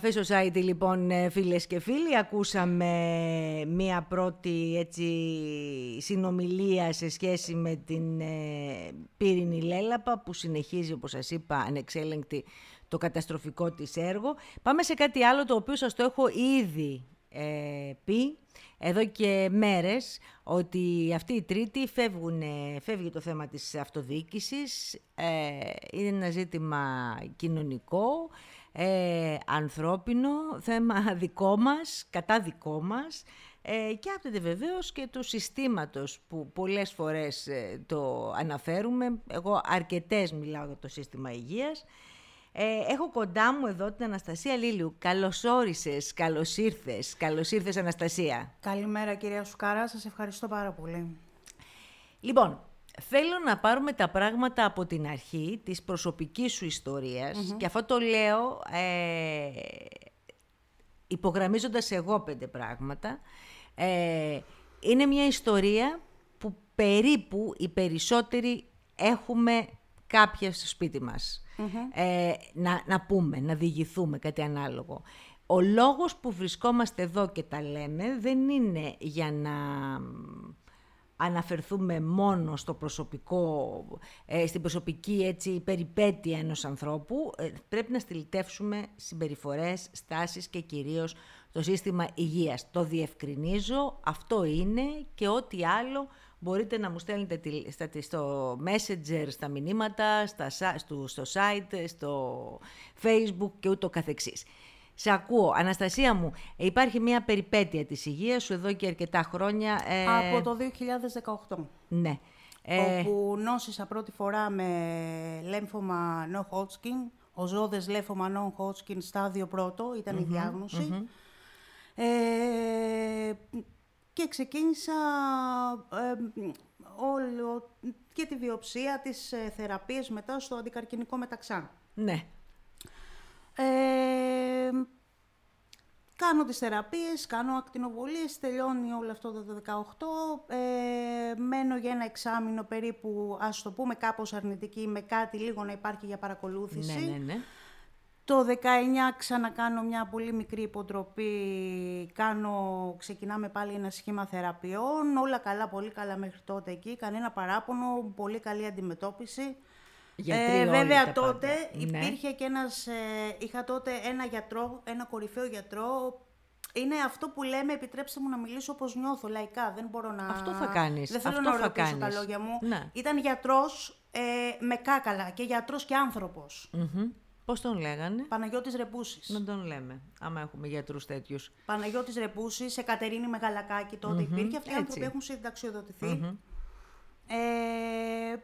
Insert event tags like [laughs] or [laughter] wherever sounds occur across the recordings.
Καφέ Society λοιπόν ε, φίλες και φίλοι, ακούσαμε μία πρώτη έτσι, συνομιλία σε σχέση με την ε, πύρινη λέλαπα που συνεχίζει όπως σας είπα ανεξέλεγκτη το καταστροφικό της έργο. Πάμε σε κάτι άλλο το οποίο σας το έχω ήδη ε, πει εδώ και μέρες ότι αυτή η τρίτη φεύγουν, φεύγει το θέμα της αυτοδιοίκησης, ε, είναι ένα ζήτημα κοινωνικό, ε, ανθρώπινο, θέμα [laughs] δικό μας, κατά δικό μας ε, και άπτεται βεβαίως και του συστήματος που πολλές φορές ε, το αναφέρουμε. Εγώ αρκετές μιλάω για το σύστημα υγείας. Ε, έχω κοντά μου εδώ την Αναστασία Λίλιου. Καλώς όρισες, καλώς ήρθες. Καλώς ήρθες Αναστασία. Καλημέρα κυρία Σουκάρα, σας ευχαριστώ πάρα πολύ. Λοιπόν, Θέλω να πάρουμε τα πράγματα από την αρχή της προσωπικής σου ιστοριας και αυτό το λέω ε, υπογραμμίζοντας εγώ πέντε πράγματα. Ε, είναι μια ιστορία που περίπου οι περισσότεροι έχουμε κάποια στο σπίτι μας. Ε, να, να πούμε, να διηγηθούμε κάτι ανάλογο. Ο λόγος που βρισκόμαστε εδώ και τα λέμε δεν είναι για να αναφερθούμε μόνο στο προσωπικό, ε, στην προσωπική έτσι, περιπέτεια ενός ανθρώπου, ε, πρέπει να στυλιτεύσουμε συμπεριφορές, στάσεις και κυρίως το σύστημα υγείας. Το διευκρινίζω, αυτό είναι και ό,τι άλλο μπορείτε να μου στέλνετε στο messenger, στα μηνύματα, στα, στο, στο site, στο facebook και ούτω καθεξής. Σε ακούω. Αναστασία μου, υπάρχει μια περιπέτεια της υγείας σου εδώ και αρκετά χρόνια. Ε... Από το 2018. Ναι. Ε... Όπου νόσησα πρώτη φορά με λέμφωμα no Hodgkin, ο ζώδες λέμφωμα no Hodgkin στάδιο πρώτο, η διαγνωση Ε, και ξεκίνησα ε, όλο, και τη βιοψία της ε, θεραπείας μετά στο αντικαρκυνικό μεταξά. Ναι. Ε, κάνω τις θεραπείες, κάνω ακτινοβολίες, τελειώνει όλο αυτό το 18. Ε, μένω για ένα εξάμεινο περίπου, ας το πούμε κάπως αρνητική, με κάτι λίγο να υπάρχει για παρακολούθηση. Ναι, ναι, ναι. Το 19 ξανακάνω μια πολύ μικρή υποτροπή, κάνω, ξεκινάμε πάλι ένα σχήμα θεραπείων, όλα καλά, πολύ καλά μέχρι τότε εκεί, κανένα παράπονο, πολύ καλή αντιμετώπιση. Ε, βέβαια τότε ναι. υπήρχε και ένας, ε, είχα τότε ένα γιατρό, ένα κορυφαίο γιατρό, είναι αυτό που λέμε, επιτρέψτε μου να μιλήσω όπως νιώθω, λαϊκά, δεν μπορώ να... Αυτό θα κάνεις, Δεν θέλω αυτό να θα ρωτήσω τα λόγια μου. Ναι. Ήταν γιατρός ε, με κάκαλα και γιατρός και άνθρωπος. Mm-hmm. Πώς τον λέγανε; Παναγιώτης Ρεπούσης. Να τον λέμε, άμα έχουμε γιατρούς τέτοιους. Παναγιώτης Ρεπούσης, Εκατερίνη Μεγαλακάκη τότε mm-hmm. υπήρχε. Αυτοί οι άνθρωποι έχουν συνταξιοδοτηθεί. Mm-hmm. Ε,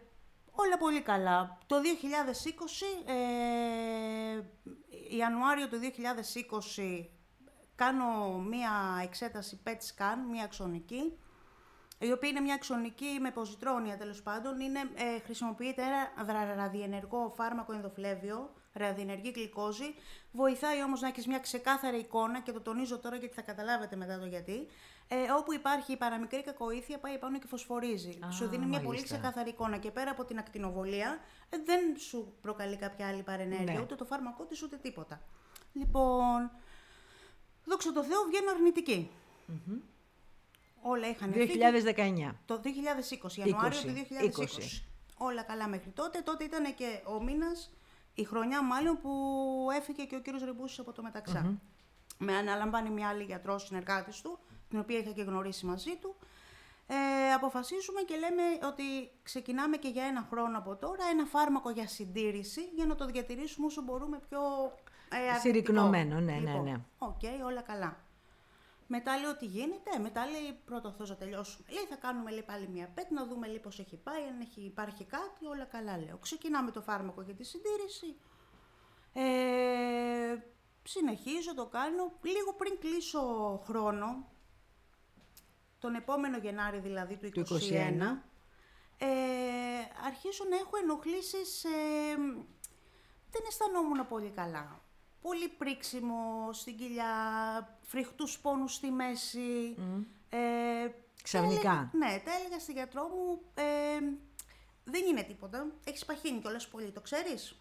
Όλα πολύ καλά. Το 2020, ε, Ιανουάριο του 2020, κάνω μία εξέταση PET scan, μία αξονική, η οποία είναι μια αξονική με ποζιτρόνια τέλος πάντων. Είναι, ε, χρησιμοποιείται ένα ραδιενεργό φάρμακο ενδοφλέβιο, ραδιενεργή γλυκόζη. Βοηθάει όμως να έχεις μια ξεκάθαρη εικόνα και το τονίζω τώρα γιατί θα καταλάβετε μετά το γιατί. Ε, όπου υπάρχει η παραμικρή κακοήθεια, πάει πάνω και φωσφορίζει. σου δίνει μια πολύ ξεκάθαρη εικόνα και πέρα από την ακτινοβολία ε, δεν σου προκαλεί κάποια άλλη παρενέργεια, ναι. ούτε το φάρμακό της ούτε τίποτα. Λοιπόν, δόξα τω Θεώ, βγαίνω αρνητική. Mm-hmm. Όλα είχαν 2019. Το 2020, Ιανουάριο του 2020. Όλα καλά μέχρι τότε. Τότε ήταν και ο μήνας, η χρονιά μάλλον που έφυγε και ο κύριος Ρεμπούσης από το μεταξά. Mm-hmm. Με αναλαμβάνει μια άλλη γιατρός συνεργάτης του, την οποία είχα και γνωρίσει μαζί του, ε, αποφασίζουμε και λέμε ότι ξεκινάμε και για ένα χρόνο από τώρα ένα φάρμακο για συντήρηση για να το διατηρήσουμε όσο μπορούμε πιο ε, Συρρυκνωμένο, ναι, ναι, λοιπόν, ναι. Οk, okay, όλα καλά. Μετά λέει ότι γίνεται, μετά λέει πρώτο αυτό θα τελειώσουμε. Λέει θα κάνουμε λέει, πάλι μια PET να δούμε λέει πώς έχει πάει, αν έχει, υπάρχει κάτι, όλα καλά λέω. Ξεκινάμε το φάρμακο για τη συντήρηση. Ε, συνεχίζω, το κάνω. Λίγο πριν κλείσω χρόνο, τον επόμενο Γενάρη δηλαδή του 2021, ε, αρχίζω να έχω ενοχλήσεις, ε, δεν αισθανόμουν πολύ καλά. Πολύ πρήξιμο στην κοιλιά, φρικτούς πόνους στη μέση. Mm. Ε, Ξαφνικά. ναι, τα έλεγα στη γιατρό μου, ε, δεν είναι τίποτα, έχεις παχύνει κιόλας πολύ, το ξέρεις;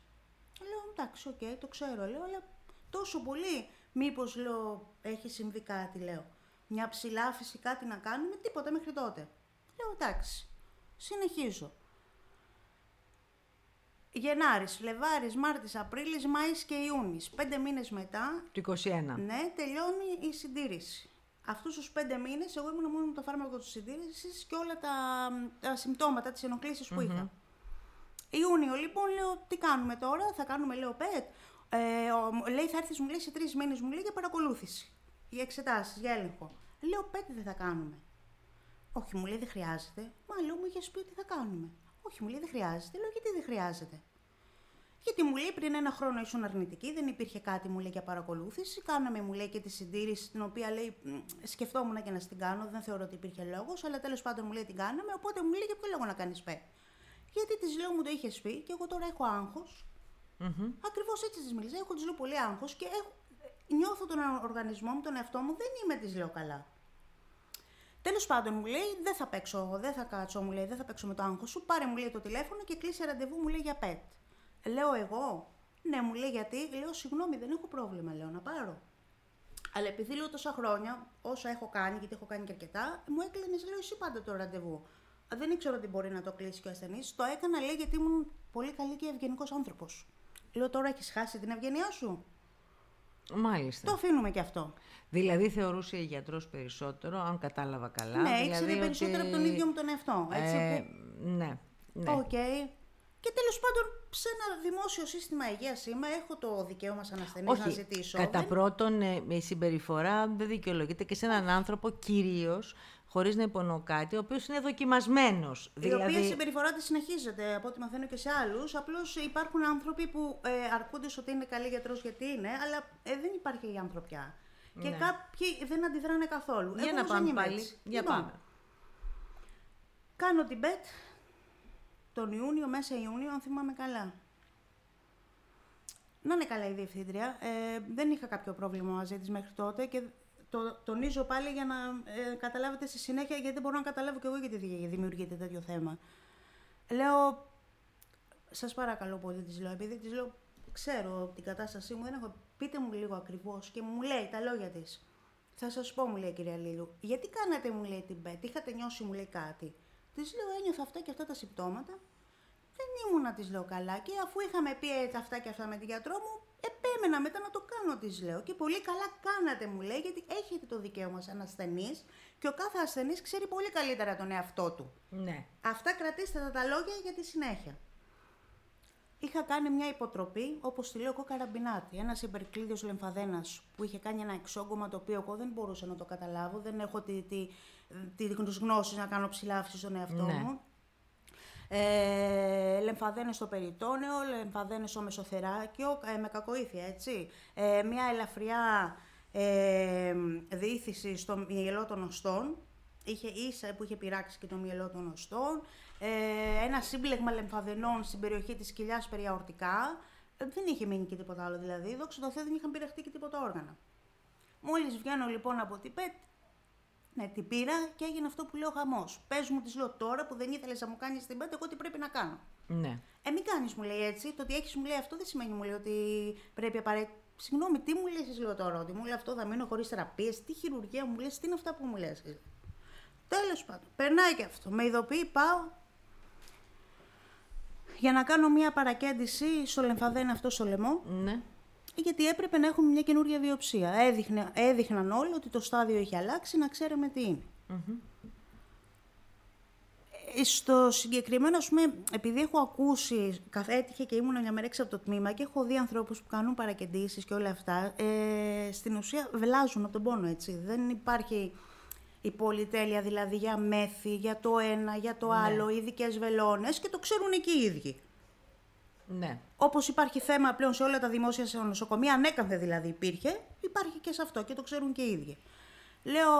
Λέω, εντάξει, οκ, το ξέρω, λέω, αλλά τόσο πολύ Μήπως λέω, έχει συμβεί κάτι, λέω. Μια ψηλάφιση, κάτι να κάνουμε, τίποτα μέχρι τότε. Λέω, εντάξει. Συνεχίζω. Γενάρης, Φλεβάρης, Μάρτης, Απρίλης, Μάης και Ιούνις. Πέντε μήνες μετά. Το 21. Ναι, τελειώνει η συντήρηση. Αυτούς τους πέντε μήνες, εγώ ήμουν μόνο με το φάρμακο της συντήρησης και όλα τα, τα συμπτώματα, τις ενοχλήσεις που είχα. Ιούνιο, λοιπόν, λέω τι κάνουμε τώρα, θα κάνουμε, λέω, ΠΕΤ. Ε, ο, λέει, θα έρθεις, μου λέει, σε τρεις μήνες, μου λέει, για παρακολούθηση. Για εξετάσεις, για έλεγχο. Λέω, ΠΕΤ δεν θα κάνουμε. Όχι, μου λέει, δεν χρειάζεται. Μα λέω, μου είχες πει ότι θα κάνουμε. Όχι, μου λέει δεν χρειάζεται. Λέω γιατί δεν χρειάζεται. Γιατί μου λέει πριν ένα χρόνο ήσουν αρνητική, δεν υπήρχε κάτι μου λέει για παρακολούθηση. Κάναμε μου λέει και τη συντήρηση, την οποία λέει σκεφτόμουν και να την κάνω, δεν θεωρώ ότι υπήρχε λόγος, αλλά τέλος πάντων μου λέει την κάναμε. Οπότε μου λέει για ποιο λόγο να κάνεις πέ; Γιατί της λέω μου το είχες πει και εγώ τώρα έχω άγχος. Mm-hmm. Ακριβώς έτσι της μίλησα. Έχω της λέω πολύ άγχος και έχω, νιώθω τον οργανισμό μου, τον εαυτό μου, δεν είμαι της λέω καλά. Τέλος πάντων, μου λέει: Δεν θα παίξω, δεν θα κάτσω, μου λέει: Δεν θα παίξω με το άγχος σου. Πάρε, μου λέει το τηλέφωνο και κλείσει ραντεβού, μου λέει για πέτ. Λέω εγώ: Ναι, μου λέει γιατί; Λέω: Συγγνώμη, δεν έχω πρόβλημα, λέω να πάρω. Αλλά επειδή λέω τόσα χρόνια, όσα έχω κάνει, γιατί έχω κάνει και αρκετά, μου έκλεινε, λέω εσύ πάντα το ραντεβού. Δεν ήξερα ότι μπορεί να το κλείσει και ο ασθενής. Το έκανα, λέει, γιατί ήμουν πολύ καλή και ευγενικός άνθρωπος. Λέω τώρα έχεις χάσει την ευγένειά σου; Μάλιστα. Το αφήνουμε και αυτό. Δηλαδή θεωρούσε η γιατρός περισσότερο, αν κατάλαβα καλά. Ναι, δηλαδή ήξερε περισσότερο από τον ίδιο μου τον εαυτό. Έτσι, ε, που... Ναι. ναι. Okay. Και τέλος πάντων, σε ένα δημόσιο σύστημα υγείας είμαι, έχω το δικαίωμα σαν ασθενής να ζητήσω. Κατά δεν... πρώτον, ε, η συμπεριφορά δεν δικαιολογείται και σε έναν άνθρωπο κυρίως χωρίς να υπονοώ κάτι, ο οποίος είναι δοκιμασμένος. Η δηλαδή... οποία συμπεριφορά της συνεχίζεται, από ό,τι μαθαίνω και σε άλλους. Απλώς υπάρχουν άνθρωποι που ε, αρκούνται ότι είναι καλή γιατρός γιατί είναι, αλλά ε, δεν υπάρχει η ανθρωπιά. Και ναι. κάποιοι δεν αντιδράνε καθόλου. Για Εγώ να πάμε πάλι. Για λοιπόν, πάμε. Κάνω την ΠΕΤ τον Ιούνιο, μέσα Ιούνιο, αν θυμάμαι καλά. Να είναι καλά η διευθύντρια. Ε, δεν είχα κάποιο πρόβλημα μαζί της μέχρι τότε και το τονίζω πάλι για να ε, καταλάβετε στη συνέχεια, γιατί δεν μπορώ να καταλάβω και εγώ γιατί δημιουργείται τέτοιο θέμα. Λέω, σας παρακαλώ πολύ, της λέω, επειδή της λέω, ξέρω την κατάστασή μου, δεν έχω. Πείτε μου λίγο ακριβώς και μου λέει τα λόγια της. Θα σας πω, μου λέει η κυρία Λίλου, γιατί κάνατε, μου λέει την ΠΕΤ, είχατε νιώσει, μου λέει κάτι. Της λέω, ένιωθα αυτά και αυτά τα συμπτώματα. Δεν ήμουνα, της λέω καλά. Και αφού είχαμε πει έτσι αυτά και αυτά με την γιατρό μου, επέμενα μετά να το κάνω, της λέω. Και πολύ καλά κάνατε, μου λέει, γιατί έχετε το δικαίωμα σαν ασθενής και ο κάθε ασθενής ξέρει πολύ καλύτερα τον εαυτό του. Ναι. Αυτά κρατήστε τα, τα λόγια για τη συνέχεια. Είχα κάνει μια υποτροπή, όπως τη λέω εγώ, καραμπινάτη. Ένας υπερκλίδιος λεμφαδένας που είχε κάνει ένα εξόγκωμα το οποίο εγώ δεν μπορούσα να το καταλάβω. Δεν έχω τη, τη, τη γνώση να κάνω ψηλάφιση στον εαυτό ναι. μου ε, λεμφαδένες στο περιτόνεο, λεμφαδένες στο μεσοθεράκιο, ε, με κακοήθεια, έτσι. Ε, μια ελαφριά ε, διήθηση στο μυελό των οστών, είχε ίσα που είχε πειράξει και το μυελό των οστών, ε, ένα σύμπλεγμα λεμφαδενών στην περιοχή της κοιλιάς περιαορτικά, ε, δεν είχε μείνει και τίποτα άλλο δηλαδή, δόξα τω Θεώ δεν είχαν πειραχτεί και τίποτα όργανα. Μόλις βγαίνω λοιπόν από την ΠΕΤ, ναι, την πήρα και έγινε αυτό που λέω χαμός. Πες μου, της λέω τώρα που δεν ήθελες να μου κάνεις την πέντε, εγώ τι πρέπει να κάνω. Ναι. Ε, μην κάνεις, μου λέει έτσι. Το ότι έχεις μου λέει αυτό δεν σημαίνει μου λέει ότι πρέπει απαραίτητα. Συγγνώμη, τι μου λες, λέω τώρα, ότι μου λέει αυτό θα μείνω χωρίς θεραπείες, τι χειρουργία μου λες, τι είναι αυτά που μου λες. Τέλος πάντων, περνάει και αυτό. Με ειδοποιεί, πάω για να κάνω μια παρακέντηση στο λεμφαδένα αυτό στο λαιμό. Ναι γιατί έπρεπε να έχουμε μια καινούργια βιοψία. Έδειχνε, έδειχναν όλοι ότι το στάδιο έχει αλλάξει, να ξέρουμε τι είναι. Ε, στο συγκεκριμένο, ας πούμε, επειδή έχω ακούσει, έτυχε και ήμουν μια μέρα έξω από το τμήμα και έχω δει ανθρώπους που κάνουν παρακεντήσεις και όλα αυτά, ε, στην ουσία βλάζουν από τον πόνο, έτσι. Δεν υπάρχει η πολυτέλεια δηλαδή για μέθη, για το ένα, για το ναι. άλλο, ειδικές βελόνες και το ξέρουν και οι ίδιοι. Ναι. Όπως υπάρχει θέμα πλέον σε όλα τα δημόσια νοσοκομεία, ανέκαθε δηλαδή υπήρχε, υπάρχει και σε αυτό και το ξέρουν και οι ίδιοι. Λέω,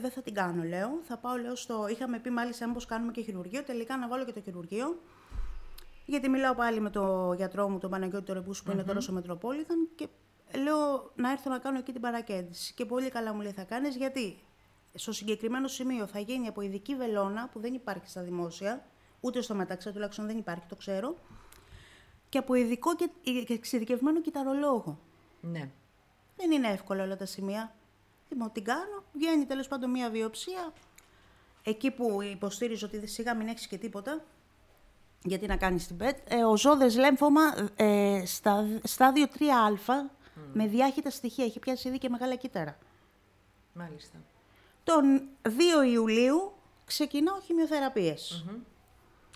δεν θα την κάνω, λέω. Θα πάω, λέω, στο. Είχαμε πει μάλιστα μήπως κάνουμε και χειρουργείο. Τελικά να βάλω και το χειρουργείο. Γιατί μιλάω πάλι με τον γιατρό μου, τον Παναγιώτη Ρεμπούσου, που είναι τώρα στο Μετροπόλιταν. Και λέω να έρθω να κάνω εκεί την παρακέντηση. Και πολύ καλά μου λέει θα κάνεις, γιατί στο συγκεκριμένο σημείο θα γίνει από ειδική βελόνα που δεν υπάρχει στα δημόσια ούτε στο μεταξύ τουλάχιστον δεν υπάρχει, το ξέρω, και από ειδικό και εξειδικευμένο κυταρολόγο. Ναι. Δεν είναι εύκολο όλα τα σημεία. Λοιπόν, την κάνω, βγαίνει τέλος πάντων μία βιοψία. Εκεί που υποστήριζε ότι σιγά μην έχεις και τίποτα, γιατί να κάνεις την ΠΕΤ, ε, ο ζώδες λέμφωμα ε, στα, στάδιο 3α, με διάχυτα στοιχεία. Έχει πιάσει ήδη και μεγάλα κύτταρα. Μάλιστα. Τον 2 Ιουλίου ξεκινάω χημειοθεραπείες. Mm-hmm.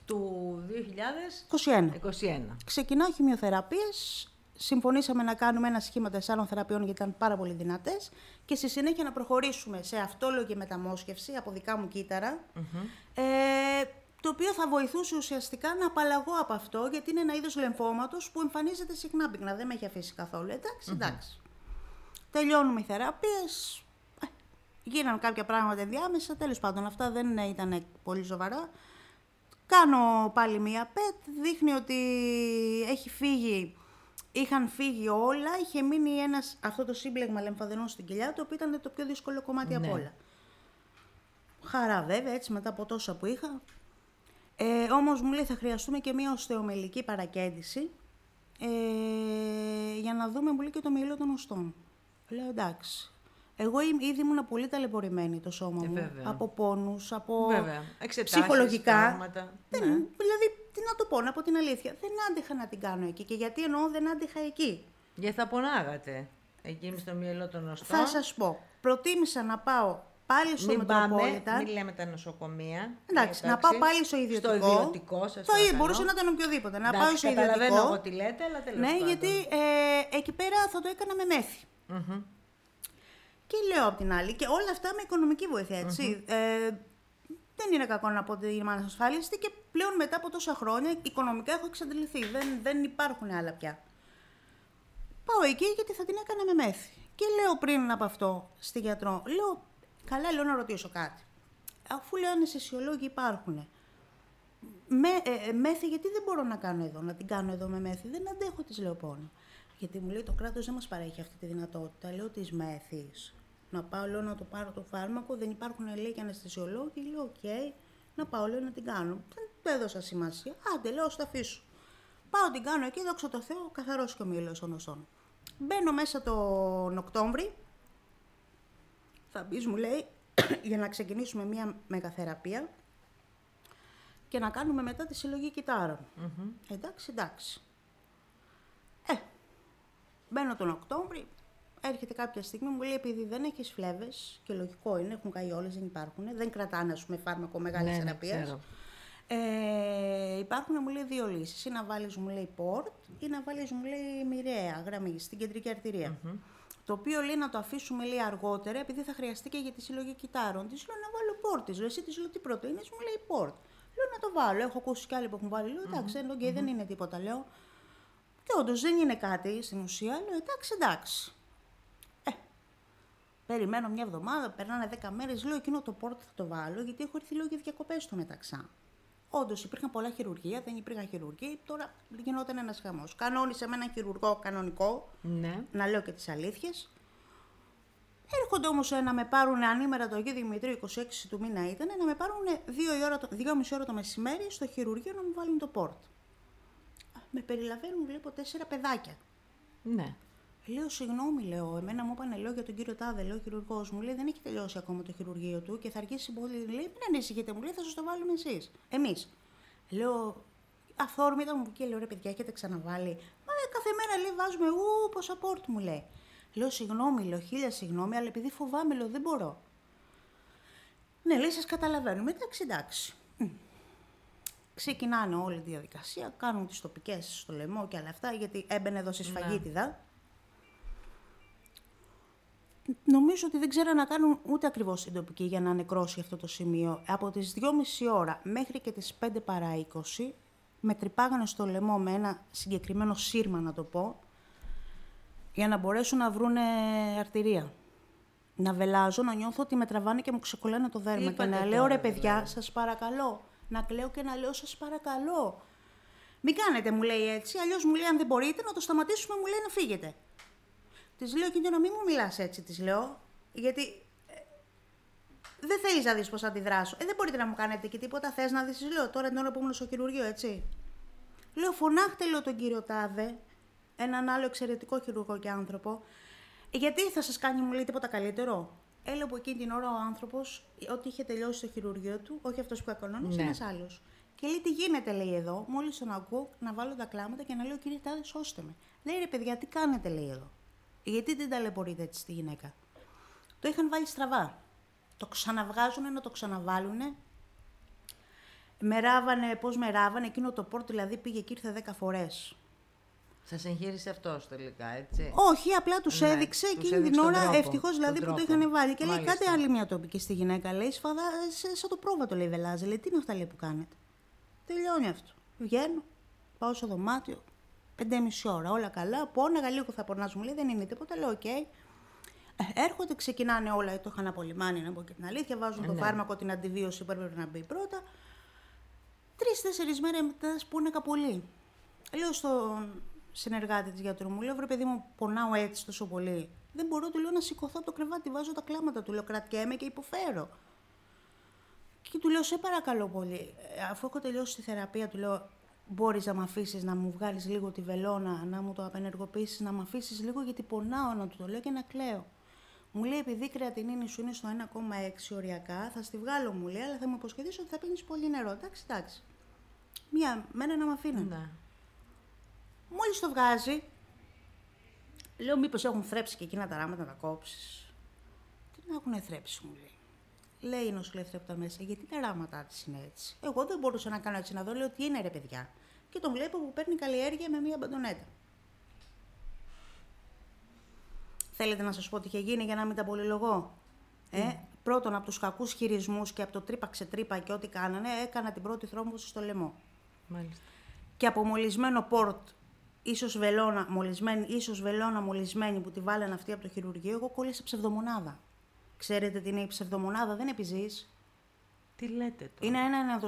Του 2021. 2021. Ξεκινάω χημειοθεραπείες. Συμφωνήσαμε να κάνουμε ένα σχήμα τεσσάρων θεραπείων γιατί ήταν πάρα πολύ δυνατές και στη συνέχεια να προχωρήσουμε σε αυτόλογη μεταμόσχευση από δικά μου κύτταρα. Mm-hmm. Ε, το οποίο θα βοηθούσε ουσιαστικά να απαλλαγώ από αυτό, γιατί είναι ένα είδος λεμφώματος που εμφανίζεται συχνά πυκνά. Δεν με έχει αφήσει καθόλου. Εντάξει, εντάξει. Τελειώνουμε οι θεραπείες. Ε, γίνανε κάποια πράγματα ενδιάμεσα. Τέλος πάντων, αυτά δεν ήταν πολύ σοβαρά. Κάνω πάλι μία πετ. Δείχνει ότι έχει φύγει. Είχαν φύγει όλα, είχε μείνει ένας, αυτό το σύμπλεγμα λεμφαδενών στην κοιλιά, το οποίο ήταν το πιο δύσκολο κομμάτι ναι. από όλα. Χαρά βέβαια, έτσι μετά από τόσα που είχα, ε, όμως μου λέει θα χρειαστούμε και μια οστεομελική παρακέντηση ε, για να δούμε, μου λέει και το μήλο των οστών. Λέω εντάξει. Εγώ ήδη ήμουν πολύ ταλαιπωρημένη το σώμα μου. Ε, από πόνους, από βέβαια. ψυχολογικά. Δεν, ναι. Δηλαδή, τι να το πω, να πω την αλήθεια. Δεν άντεχα να την κάνω εκεί. Και γιατί εννοώ δεν άντεχα εκεί. Γιατί θα πονάγατε. Εκεί στο μυαλό των οστών. Θα σας πω. Προτίμησα να πάω πάλι στο Μετροπόλιτα. Μην λέμε τα νοσοκομεία. Εντάξει, να πάω πάλι στο ιδιωτικό. Στο ιδιωτικό, σας Το ίδιο, μπορούσε να ήταν οποιοδήποτε. Να πάω στο ιδιωτικό. Καταλαβαίνω εγώ τι λέτε, αλλά τέλος Ναι, γιατί ε, εκεί πέρα θα το έκανα με μεθη Και λέω απ' την άλλη, και όλα αυτά με οικονομική βοήθεια, έτσι. Ε, δεν είναι κακό να πω ότι είμαι ανασφάλιστη και πλέον μετά από τόσα χρόνια οικονομικά έχω εξαντληθεί. Δεν, δεν υπάρχουν άλλα πια. Πάω εκεί γιατί θα την έκανα με μέθη. Και λέω πριν από αυτό στη γιατρό, λέω Καλά, λέω να ρωτήσω κάτι. Αφού λέω αναισθησιολόγοι υπάρχουν. Με, ε, ε, μέθη, γιατί δεν μπορώ να κάνω εδώ, να την κάνω εδώ με μέθη; Δεν αντέχω τη λέω πόνο. Γιατί μου λέει το κράτος δεν μας παρέχει αυτή τη δυνατότητα. Λέω της μέθης. Να πάω, λέω να το πάρω το φάρμακο, δεν υπάρχουν λέει και αναισθησιολόγοι. Λέω, ok, okay, να πάω, λέω να την κάνω. Δεν έδωσα σημασία. Άντε, λέω, ας το αφήσω. Πάω, την κάνω εκεί, δόξα τω Θεώ, καθαρός και ο μυελός των οστών. Μπαίνω μέσα τον Οκτώβρη, θα μπεις, μου λέει, [clears throat] για να ξεκινήσουμε μία μεγαθεραπεία και να κάνουμε μετά τη συλλογή Εντάξει, εντάξει. Ε, μπαίνω τον Οκτώβρη, έρχεται κάποια στιγμή, μου λέει επειδή δεν έχεις φλέβες, και λογικό είναι, έχουν καεί όλες, δεν υπάρχουν, δεν κρατάνε, ας πούμε, φάρμακο μεγάλης ναι, θεραπείας. Ε, υπάρχουν, μου λέει, δύο λύσεις. Ή να βάλεις, μου λέει, πόρτ ή να βάλεις, μου λέει, μοιραία γραμμή στην κεντρική το οποίο λέει να το αφήσουμε λίγο αργότερα, επειδή θα χρειαστεί και για τη συλλογή κυτάρων. Της λέω να βάλω πόρτη. Λέω εσύ της λέω τι πρωτενε, μου λέει πόρτ. Λέω να το βάλω. Έχω ακούσει κι άλλοι που έχουν βάλει. Λέω εντάξει, mm-hmm. okay, δεν είναι τίποτα. Λέω. Και όντως δεν είναι κάτι στην ουσία. Λέω εντάξει, εντάξει. Ε, περιμένω μια εβδομάδα, περνάνε δέκα μέρες. Λέω εκείνο το πόρτ θα το βάλω, γιατί έχω έρθει λίγο για διακοπές στο μεταξά. Όντως υπήρχαν πολλά χειρουργία, δεν υπήρχαν χειρουργοί. Τώρα γινόταν ένας χαμός. Κανόνισε με έναν χειρουργό κανονικό. Ναι. Να λέω και τις αλήθειες. Έρχονται όμως να με πάρουν ανήμερα το Αγίου Δημητρίου, 26 του μήνα ήταν, να με πάρουν 2,5 ώρα το μεσημέρι στο χειρουργείο να μου βάλουν το πόρτ. Με περιλαβαίνουν, βλέπω, τέσσερα παιδάκια. Ναι. Λέω, συγγνώμη, λέω. Εμένα μου είπαν, λέω για τον κύριο Τάδε, λέω, χειρουργός μου. Λέει, δεν έχει τελειώσει ακόμα το χειρουργείο του και θα αρχίσει πολύ. Λέει, μην ανησυχείτε, μου λέει, θα σας το βάλουμε εσείς. Εμείς. Λέω, αθόρμητα μου και λέω, ρε παιδιά, έχετε ξαναβάλει. Μα κάθε μέρα λέει, βάζουμε, ου, πόσα πόρτ μου λέει. Λέω, συγγνώμη, λέω, χίλια συγγνώμη, αλλά επειδή φοβάμαι, λέω, δεν μπορώ. Ναι, λέει, σας καταλαβαίνω. Εντάξει, εντάξει. Ξεκινάνε όλη τη διαδικασία, κάνουν τις τοπικές στο λαιμό και άλλα αυτά, γιατί έμπαινε εδώ στη ναι. σφαγίτιδα. Νομίζω ότι δεν ξέραν να κάνουν ούτε ακριβώς την τοπική για να νεκρώσει αυτό το σημείο. Από τις 2.30 ώρα μέχρι και τις 5 παρά 20, με τρυπάγανε στο λαιμό με ένα συγκεκριμένο σύρμα, να το πω, για να μπορέσουν να βρουν αρτηρία. Να βελάζω, να νιώθω ότι με τραβάνε και μου ξεκολλάνε το δέρμα. και να λέω ρε παιδιά, σας παρακαλώ. Να κλαίω και να λέω σας παρακαλώ. Μην κάνετε, μου λέει έτσι. Αλλιώς μου λέει, αν δεν μπορείτε, να το σταματήσουμε, μου λέει να φύγετε. Της λέω και να μην μου μιλάς έτσι, της λέω. Γιατί ε, δεν θέλεις να δεις πώς θα αντιδράσω. Ε, δεν μπορείτε να μου κάνετε και τίποτα. Θες να δεις, λέω τώρα την ώρα που ήμουν στο χειρουργείο, έτσι. Λέω, φωνάχτε, λέω τον κύριο Τάδε, έναν άλλο εξαιρετικό χειρουργό και άνθρωπο. Γιατί θα σας κάνει, μου λέει, τίποτα καλύτερο. Έλα που εκείνη την ώρα ο άνθρωπος, ότι είχε τελειώσει το χειρουργείο του, όχι αυτός που κανόνισε, ναι. ένας άλλος. Και λέει, τι γίνεται, λέει εδώ, μόλις τον ακούω να βάλω τα κλάματα και να λέω, κύριε Τάδε, σώστε με. Λέει, ρε παιδιά, τι κάνετε, λέει εδώ. Γιατί δεν ταλαιπωρείτε έτσι τη γυναίκα. Το είχαν βάλει στραβά. Το ξαναβγάζουν να το ξαναβάλουν. Μεράβανε, πώς μεράβανε, εκείνο το πόρτ δηλαδή πήγε και ήρθε 10 φορές. Σα εγχείρησε αυτός τελικά, έτσι; Όχι, απλά τους ναι, έδειξε τους εκείνη την ώρα, ευτυχώς δηλαδή που το είχαν βάλει. Και λέει κάτι άλλη μια τοπική στη γυναίκα. Λέει, σφαδά, σαν το πρόβατο λέει βέλαζε. Λέει, τι είναι αυτά λέει, που κάνετε. Τελειώνει αυτό. Βγαίνω, πάω στο δωμάτιο, πεντέμιση ώρα, όλα καλά. Πόναγα λίγο θα πονάς, μου λέει, δεν είναι τίποτα. Λέω, ok. Okay. Ε, έρχονται, ξεκινάνε όλα, το είχαν απολυμάνει να πω και την αλήθεια. Βάζουν το ναι. φάρμακο, την αντιβίωση που έπρεπε να μπει πρώτα. Τρει-τέσσερι μέρες μετά πόναγα πολύ. Λέω στον συνεργάτη της γιατρού μου, λέω: Βρε παιδί μου, πονάω έτσι τόσο πολύ. Δεν μπορώ, του λέω να σηκωθώ από το κρεβάτι, βάζω τα κλάματα του. Λέω: Κρατιέμαι και υποφέρω. Και του λέω: Σε παρακαλώ πολύ, ε, αφού έχω τελειώσει τη θεραπεία, του λέω: Μπορείς να με αφήσεις να μου βγάλεις λίγο τη βελόνα, να μου το απενεργοποιήσεις, να με αφήσεις λίγο γιατί πονάω να του το λέω και να κλαίω. Μου λέει: Επειδή η κρεατινίνη σου είναι στο 1,6 οριακά, θα στη βγάλω, μου λέει, αλλά θα μου υποσχεθείς ότι θα πίνεις πολύ νερό. Εντάξει, εντάξει. Μία μένα να με αφήνει. Ναι. Μόλις το βγάζει, λέω: Μήπως έχουν θρέψει και εκείνα τα ράματα να τα κόψεις. Τι να έχουν θρέψει, μου λέει. Λέει η νοσηλεύτρια από τα μέσα, γιατί τα ράματά της είναι έτσι; Εγώ δεν μπορούσα να κάνω έτσι να δω, λέω τι είναι ρε παιδιά; Και τον βλέπω που παίρνει καλλιέργεια με μία μπαντονέτα. Θέλετε να σας πω τι είχε γίνει για να μην τα πολυλογώ; Ε, Πρώτον, από τους κακούς χειρισμούς και από το τρύπα ξετρύπα και ό,τι κάνανε, έκανα την πρώτη θρόμβωση στο λαιμό. Μάλιστα. Και από μολυσμένο πόρτ, ίσως βελόνα, μολυσμένη, ίσως βελόνα μολυσμένη που τη βάλανε αυτή από το χειρουργείο, εγώ κόλλησα ψευδομονάδα. Ξέρετε τι είναι η ψευδομονάδα, δεν επιζείς. Τι λέτε τώρα; Είναι ένα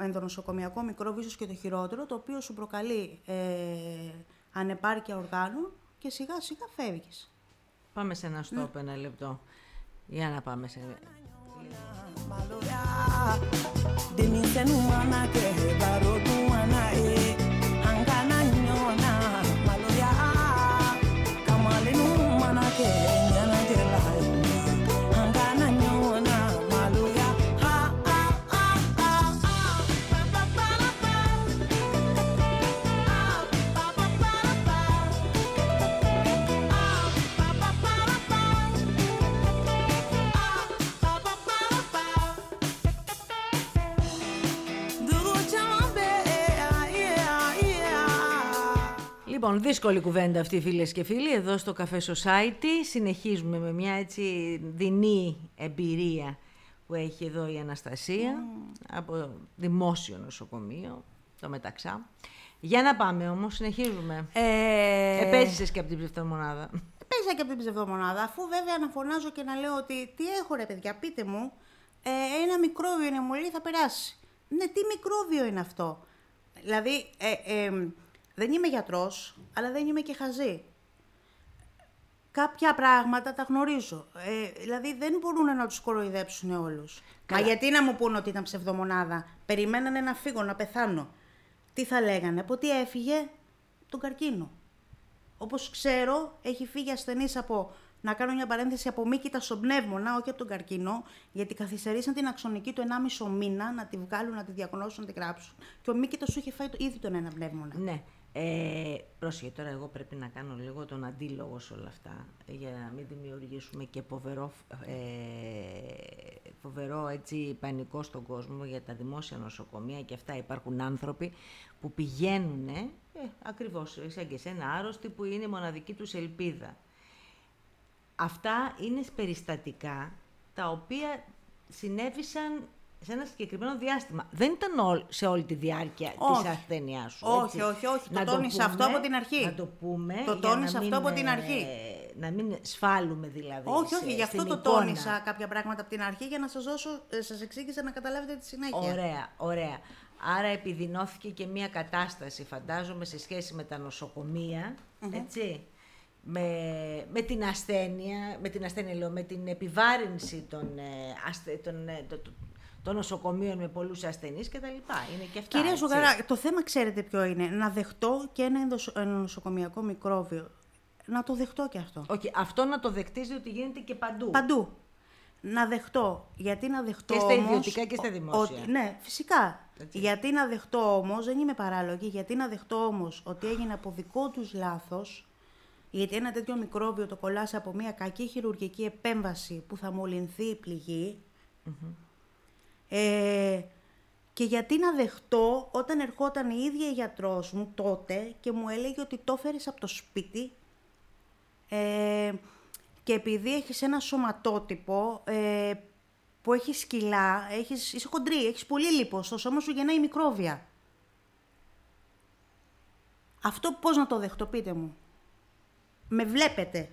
ενδονοσοκομιακό μικρόβιο, ίσως και το χειρότερο, το οποίο σου προκαλεί ε, ανεπάρκεια οργάνων και σιγά σιγά φεύγεις. Πάμε σε ένα στόπ ναι. ένα λεπτό. Για να πάμε σε... Λοιπόν, δύσκολη κουβέντα αυτή φίλες και φίλοι, εδώ στο Café Society. Συνεχίζουμε με μια έτσι δεινή εμπειρία που έχει εδώ η Αναστασία από δημόσιο νοσοκομείο, το Μεταξά. Για να πάμε όμως, συνεχίζουμε. Ε... Επέζησες και από την ψευτομονάδα. Επέζησα και από την ψευτομονάδα, αφού βέβαια να φωνάζω και να λέω ότι τι έχω ρε παιδιά, πείτε μου, ε, ένα μικρόβιο είναι μολύ, θα περάσει. Ναι, τι μικρόβιο είναι αυτό; Δηλαδή, ε, ε δεν είμαι γιατρός, αλλά δεν είμαι και χαζή. Κάποια πράγματα τα γνωρίζω. Ε, δηλαδή δεν μπορούν να τους κοροϊδέψουν όλους. Μα γιατί να μου πούνε ότι ήταν ψευδομονάδα; Περιμένανε να φύγω, να πεθάνω. Τι θα λέγανε, από τι έφυγε τον καρκίνο. Όπως ξέρω, έχει φύγει ασθενής από, να κάνω μια παρένθεση, από μήκητα στον πνεύμονα, όχι από τον καρκίνο, γιατί καθυστερήσαν την αξονική του 1,5 μήνα να τη βγάλουν, να τη διακονώσουν, να τη γράψουν. Και ο μήκητα σου είχε φάει το, ήδη τον ένα πνεύμονα. Ναι. Ε, πρόσεχε, τώρα εγώ πρέπει να κάνω λίγο τον αντίλογο σε όλα αυτά, για να μην δημιουργήσουμε και φοβερό, ε, φοβερό έτσι, πανικό στον κόσμο για τα δημόσια νοσοκομεία και αυτά υπάρχουν άνθρωποι που πηγαίνουν, ε, ακριβώς σαν και σένα άρρωστοι, που είναι μοναδική τους ελπίδα. Αυτά είναι περιστατικά τα οποία συνέβησαν σε ένα συγκεκριμένο διάστημα. Δεν ήταν σε όλη τη διάρκεια της ασθένειά σου. Όχι, όχι, όχι. το τόνισα αυτό από την αρχή. Να το πούμε. Το τόνισα αυτό από την αρχή. Να μην σφάλουμε δηλαδή. Όχι, όχι, γι' αυτό το τόνισα κάποια πράγματα από την αρχή για να σας δώσω, ε, σας εξήγησα να καταλάβετε τη συνέχεια. Ωραία, ωραία. Άρα επιδεινώθηκε και μια κατάσταση, φαντάζομαι, σε σχέση με τα νοσοκομεία, έτσι, με, με την ασθένεια, με την ασθένεια λέω, με την επιβάρυνση των, ε, των, ε, των νοσοκομείων με πολλούς ασθενείς κτλ. Είναι και αυτά. Κυρία Ζουγαρά, το θέμα ξέρετε ποιο είναι. Να δεχτώ και ένα νοσοκομιακό μικρόβιο. να το δεχτώ και αυτό. Όχι, αυτό να το δεχτείς ότι γίνεται και παντού. Παντού. Να δεχτώ. Γιατί να δεχτώ Και στα όμως, ιδιωτικά και στα ο- δημόσια. ότι- ναι, φυσικά. Έτσι. Γιατί να δεχτώ όμως, δεν είμαι παράλογη, γιατί να δεχτώ όμως ότι έγινε από δικό τους λάθος, γιατί ένα τέτοιο μικρόβιο το κολλάς από μια κακή χειρουργική επέμβαση που θα μολυνθεί η πληγη Ε, και γιατί να δεχτώ όταν ερχόταν η ίδια η γιατρός μου τότε και μου έλεγε ότι το έφερες από το σπίτι ε, και επειδή έχεις ένα σωματότυπο ε, που έχει σκυλά, έχεις, είσαι χοντρή, έχεις πολύ λίπος, στο σώμα σου γεννάει μικρόβια. Αυτό πώς να το δεχτώ, πείτε μου. Με βλέπετε.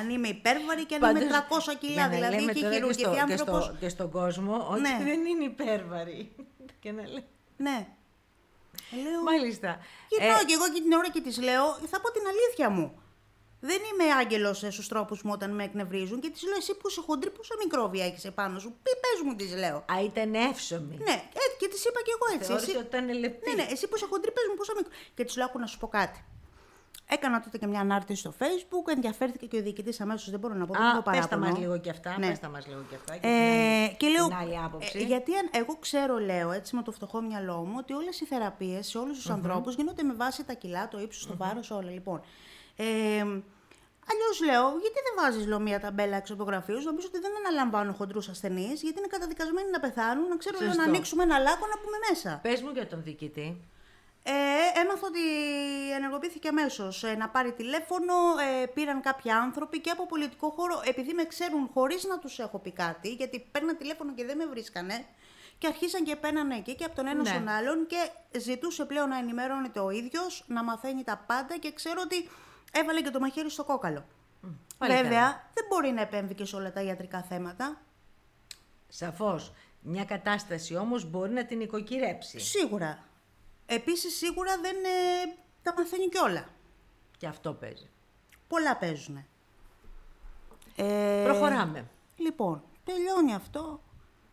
Αν είμαι υπέρβαρη και αν είμαι 300 κιλά. ναι, ναι, δηλαδή λέμε και τώρα και, χειρουργική στο, και, άνθρωπος. στο, και στον κόσμο ότι Ναι. δεν είναι υπέρβαρη. [laughs] και να λέει. Ναι. Λέω, Μάλιστα. Γυρνάω Ε, και εγώ και την ώρα και της λέω, θα πω την αλήθεια μου. Δεν είμαι άγγελος στους τρόπους μου όταν με εκνευρίζουν και της λέω: Εσύ που είσαι χοντρή, πόσα μικρόβια έχεις επάνω σου; Πει, πες μου, της λέω. Α, ήταν εύσωμη. Ναι, ε, και της είπα και εγώ έτσι. Θεώρησε Εσύ, ότι ήταν λεπτή. ναι, ναι, εσύ που είσαι χοντρή, πες μου πόσα μικρόβια. Και της λέω: Άκου να σου πω κάτι. Έκανα τότε και μια ανάρτηση στο Facebook, ενδιαφέρθηκε και ο διοικητής αμέσως. Δεν μπορώ να πω, δεν Α, έχω πες τα παράπονο. μας λίγο και αυτά, Ναι. πες τα μας λίγο και αυτά. Και Ε, την και άλλη- λέω, την άλλη άποψη. ε, γιατί αν, εγώ ξέρω, λέω έτσι με το φτωχό μυαλό μου, ότι όλες οι θεραπείες σε όλους τους ανθρώπους γίνονται με βάση τα κιλά, το ύψος, το βάρος, όλα. Λοιπόν. Ε, Αλλιώς λέω, γιατί δεν βάζεις λέω, μία ταμπέλα έξω από το γραφείο σου, νομίζω ότι δεν αναλαμβάνω χοντρούς ασθενείς, γιατί είναι καταδικασμένοι να πεθάνουν, να ξέρω λέω, να Σωστό. ανοίξουμε ένα λάκκο να πούμε μέσα. Πες μου για τον διοικητή. Ε, έμαθα ότι ενεργοποιήθηκε αμέσως να πάρει τηλέφωνο. Ε, πήραν κάποιοι άνθρωποι και από πολιτικό χώρο, επειδή με ξέρουν χωρίς να τους έχω πει κάτι, γιατί παίρνα τηλέφωνο και δεν με βρίσκανε. Και αρχίσαν και παίρνανε εκεί και από τον ένας Ναι. στον άλλον και ζητούσε πλέον να ενημερώνεται ο ίδιος, να μαθαίνει τα πάντα και ξέρω ότι έβαλε και το μαχαίρι στο κόκαλο. Πάλι Βέβαια, καλά. δεν μπορεί να επέμβει και σε όλα τα ιατρικά θέματα. Σαφώς. Μια κατάσταση όμως μπορεί να την οικοκυρέψει. Σίγουρα. Επίσης, σίγουρα δεν ε, τα μαθαίνει κιόλα. Και αυτό παίζει. Πολλά παίζουν. Ε, Προχωράμε. Λοιπόν, τελειώνει αυτό.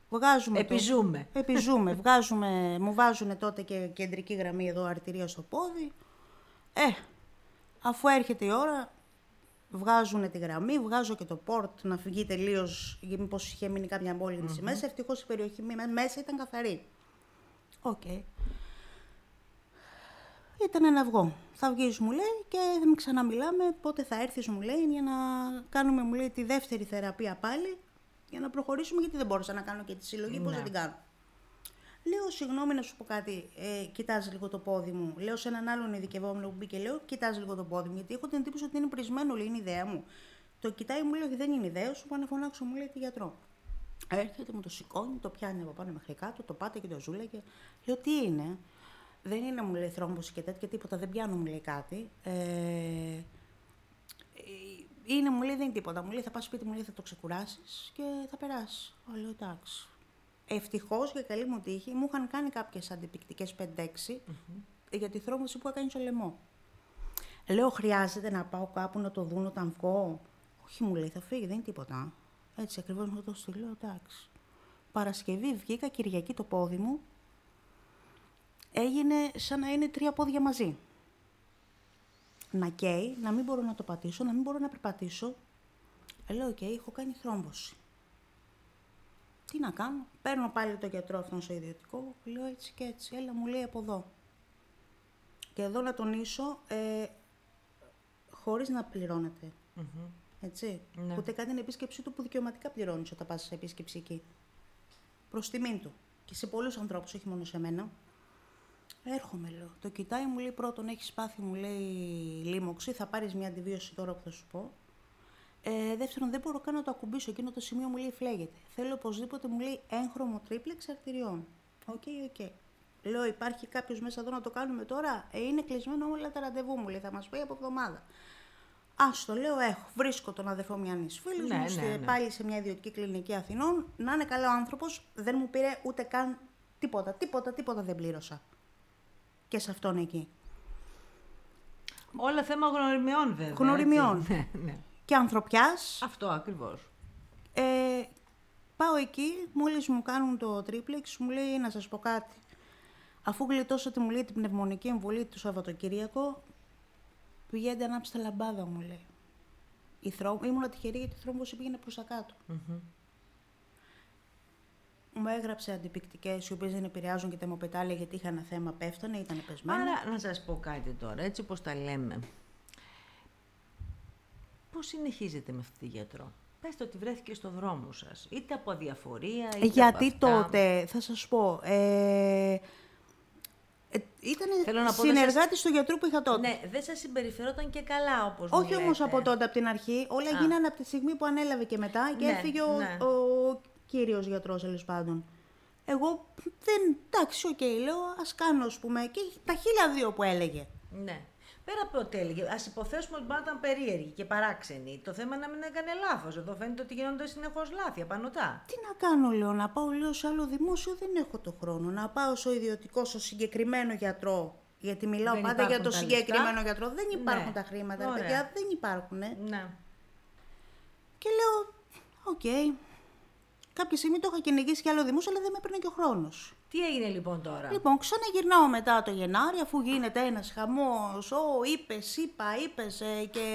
Βγάζουμε το- Επιζούμε. Επιζούμε. [laughs] Βγάζουμε, μου βάζουν τότε και κεντρική γραμμή εδώ αρτηρία στο πόδι. Ε, αφού έρχεται η ώρα, βγάζουν τη γραμμή, βγάζω και το πόρτ να φυγεί τελείως, μήπως είχε μείνει κάποια μόλυνση μέσα. Ευτυχώς η περιοχή μέ- μέσα ήταν καθαρή. Οκ. Ήταν ένα αυγό. Θα βγεις μου λέει και θα μην ξαναμιλάμε. Πότε θα έρθεις μου λέει για να κάνουμε μου λέει τη δεύτερη θεραπεία πάλι για να προχωρήσουμε γιατί δεν μπορούσα να κάνω και τη συλλογή. Πώς Ναι. θα την κάνω. Λέω, συγγνώμη να σου πω κάτι. Ε, κοιτάζει λίγο το πόδι μου. Λέω σε έναν άλλον ειδικευόμενο που μπήκε, λέω, κοιτάζει λίγο το πόδι μου. Γιατί έχω την εντύπωση ότι είναι πρησμένο, λέει, είναι ιδέα μου. Το κοιτάει, μου λέει, ότι δεν είναι ιδέα σου. Πάω να φωνάξω, μου λέει, τη γιατρό. Έρχεται, μου το σηκώνει, το πιάνει από πάνω μέχρι κάτω, το πάτε και το ζούλαγε. Λέω, τι είναι; Δεν είναι, μου λέει, θρόμβωση και τέτοια τίποτα. Δεν πιάνω, μου λέει κάτι. Ε, είναι, μου λέει, δεν είναι τίποτα. Μου λέει, θα πας σπίτι, μου λέει, θα το ξεκουράσεις και θα περάσεις. Λέω, εντάξει. Ευτυχώς για καλή μου τύχη μου είχαν κάνει κάποιες αντιπικτικές 5-6 για τη θρόμβωση που έκανε στο λαιμό. Λέω, χρειάζεται να πάω κάπου να το δουν όταν βγω. Όχι, μου λέει, θα φύγει, δεν είναι τίποτα. Έτσι ακριβώς μου το στείλω, εντάξει. Παρασκευή βγήκα, Κυριακή το πόδι μου. Έγινε σαν να είναι τρία πόδια μαζί. Να καίει, να μην μπορώ να το πατήσω, να μην μπορώ να περπατήσω. Ε, λέω, οκ, έχω κάνει θρόμβωση. Τι να κάνω. Παίρνω πάλι το γιατρό αυτόν στο ιδιωτικό, λέω έτσι και έτσι. Έλα, μου λέει από εδώ. Και εδώ να τονίσω, ε, χωρίς να πληρώνετε. Έτσι. Ναι. Ούτε κάτι την επίσκεψή του που δικαιωματικά πληρώνεις όταν πας σε επίσκεψη εκεί. Προς τιμήν του. Και σε πολλούς ανθρώπους, όχι μόνο σε μένα. Έρχομαι, λέω. Το κοιτάει, μου λέει πρώτον, έχεις πάθει, μου λέει λίμωξη. Θα πάρεις μια αντιβίωση τώρα που θα σου πω. Ε, δεύτερον, δεν μπορώ καν να το ακουμπήσω. Εκείνο το σημείο μου λέει φλέγεται. Θέλω οπωσδήποτε, μου λέει έγχρωμο τρίπλεξ αρτηριών. Ok, ok. Λέω, υπάρχει κάποιος μέσα εδώ να το κάνουμε τώρα; Ε, είναι κλεισμένο όλα τα ραντεβού μου, λέει. Θα μας πει από εβδομάδα. Α το λέω, έχω. Βρίσκω τον αδερφό μια φίλη Ναι, μου, ναι, στη- ναι. πάλι σε μια ιδιωτική κλινική Αθηνών. Να είναι καλά ο άνθρωπος, δεν μου πήρε ούτε καν τίποτα. Τίποτα, τίποτα δεν πλήρωσα. Και σε αυτόν εκεί. Όλα θέμα γνωριμιών βέβαια. Γνωριμιών. έτσι. [laughs] Ναι, ναι. Και ανθρωπιάς, Αυτό ακριβώς. ε, πάω εκεί, μόλις μου κάνουν το τρίπλεξ, μου λέει να σας πω κάτι. Αφού γλιτώσατε μου λέει την πνευμονική εμβολή του Σαββατοκύριακο, πηγαίνετε ανάψτε λαμπάδα μου λέει. Η θρό... Ήμουν τυχερή γιατί η θρόμβωση πήγαινε προς τα κατω Μου έγραψε αντιπικτικέ, οι οποίες δεν επηρεάζουν και τα αιμοπετάλια γιατί είχα ένα θέμα, πέφτανε, ήταν πεσμένα. Άρα, να σας πω κάτι τώρα, έτσι όπως τα λέμε. Πώς συνεχίζετε με αυτή τη γιατρό; Πετε ότι βρέθηκε στο δρόμο σας, είτε από αδιαφορία, είτε Γιατί από αυτά. τότε, θα σας πω, ε, ε, ήταν συνεργάτης του γιατρού που είχα τότε. Ναι, δεν σας συμπεριφερόταν και καλά όπως Όχι όμως από τότε, από την αρχή. Όλα Α. γίνανε από τη στιγμή που ανέλαβε και μετά και ναι, έφυγε ο, ναι. ο κύριος γιατρός, τέλος πάντων. Εγώ δεν. Εντάξει, ok, okay, λέω, ας κάνω, ας πούμε. Και τα χίλια δύο που έλεγε. Ναι. Πέρα από ό,τι έλεγε, ας υποθέσουμε ότι μπορεί να ήταν περίεργη και παράξενη. Το θέμα είναι να μην έκανε λάθος. Εδώ φαίνεται ότι γίνονται συνεχώς λάθη, απανωτά. Τι να κάνω, λέω, να πάω λέω σε άλλο δημόσιο, δεν έχω το χρόνο. Να πάω στο ιδιωτικός, στο συγκεκριμένο γιατρό. Γιατί μιλάω δεν πάντα για το συγκεκριμένο λεφτά. γιατρό. Δεν υπάρχουν ναι. τα χρήματα, Ωραία. παιδιά, δεν υπάρχουν. Ναι. Και λέω, ok. Okay. Κάποια στιγμή το είχα κυνηγήσει και άλλο δημόσιο, αλλά δεν με έπαιρνε και ο χρόνος. Τι έγινε λοιπόν τώρα; Λοιπόν, ξαναγυρνάω μετά το Γενάρη, αφού γίνεται ένας χαμός. Ω, είπες, είπα, είπες ε, και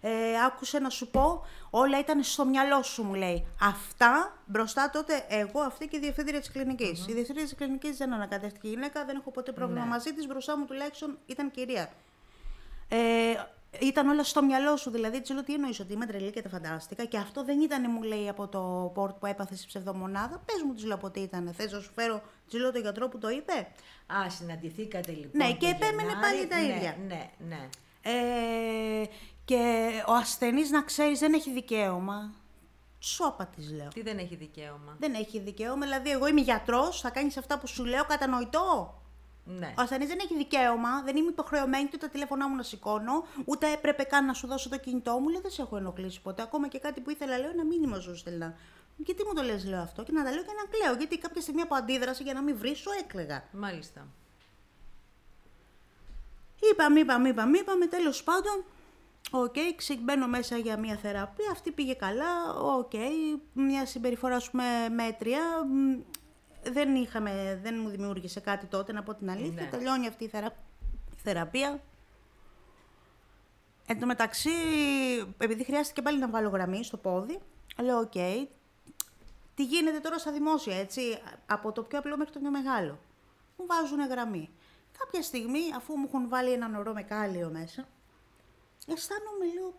ε, άκουσε να σου πω. Όλα ήταν στο μυαλό σου, μου λέει. Αυτά μπροστά τότε εγώ, αυτή και η διευθύντρια της κλινικη Η διευθύντρια της κλινικής δεν ανακατεύτηκε γυναίκα, δεν έχω ποτέ πρόβλημα ναι. μαζί της. Μπροστά μου τουλάχιστον ήταν κυρία. Ε, ήταν όλα στο μυαλό σου, δηλαδή της λέω τι εννοείς, ότι είμαι τρελή και τα φαντάστηκα. Και αυτό δεν ήταν, μου λέει, από το πόρτ που έπαθε η ψευδομονάδα. Πες μου, της λέω από τι ήταν. Θες να σου φέρω, της λέω τον γιατρό που το είπε; Α, συναντηθήκατε λοιπόν. Ναι, και επέμενε πάλι τα ναι, ίδια. Ναι, ναι. Ε, και ο ασθενής, να ξέρεις, δεν έχει δικαίωμα. Σώπα της λέω. Τι δεν έχει δικαίωμα; Δεν έχει δικαίωμα, δηλαδή εγώ είμαι γιατρός, θα κάνεις αυτά που σου λέω κατανοητό; Ναι. Ο ασθενής δεν έχει δικαίωμα, δεν είμαι υποχρεωμένη ούτε τα τηλέφωνά μου να σηκώνω, ούτε έπρεπε καν να σου δώσω το κινητό μου. Λέω δεν σε έχω ενοχλήσει ποτέ. Ακόμα και κάτι που ήθελα, λέω ένα μήνυμα σου έστελνα. Γιατί μου το λες, λέω αυτό, και να τα λέω και να κλαίω. Γιατί κάποια στιγμή από αντίδραση για να μην βρεις, σου έκλεγα. Μάλιστα. Είπαμε, είπαμε, είπαμε, είπαμε, τέλος πάντων. Ok, okay, ξεμπαίνω μέσα για μια θεραπεία, αυτή πήγε καλά, ok, okay, μια συμπεριφορά, ας πούμε, μέτρια, δεν, είχαμε, δεν μου δημιούργησε κάτι τότε, να πω την αλήθεια. Ναι. Τελειώνει αυτή η, θερα... θεραπεία. Εν τω μεταξύ, επειδή χρειάστηκε πάλι να βάλω γραμμή στο πόδι, λέω: Ok, okay, τι γίνεται τώρα στα δημόσια, έτσι, από το πιο απλό μέχρι το πιο μεγάλο. Μου βάζουν γραμμή. Κάποια στιγμή, αφού μου έχουν βάλει ένα νερό με κάλιο μέσα, αισθάνομαι, λέω,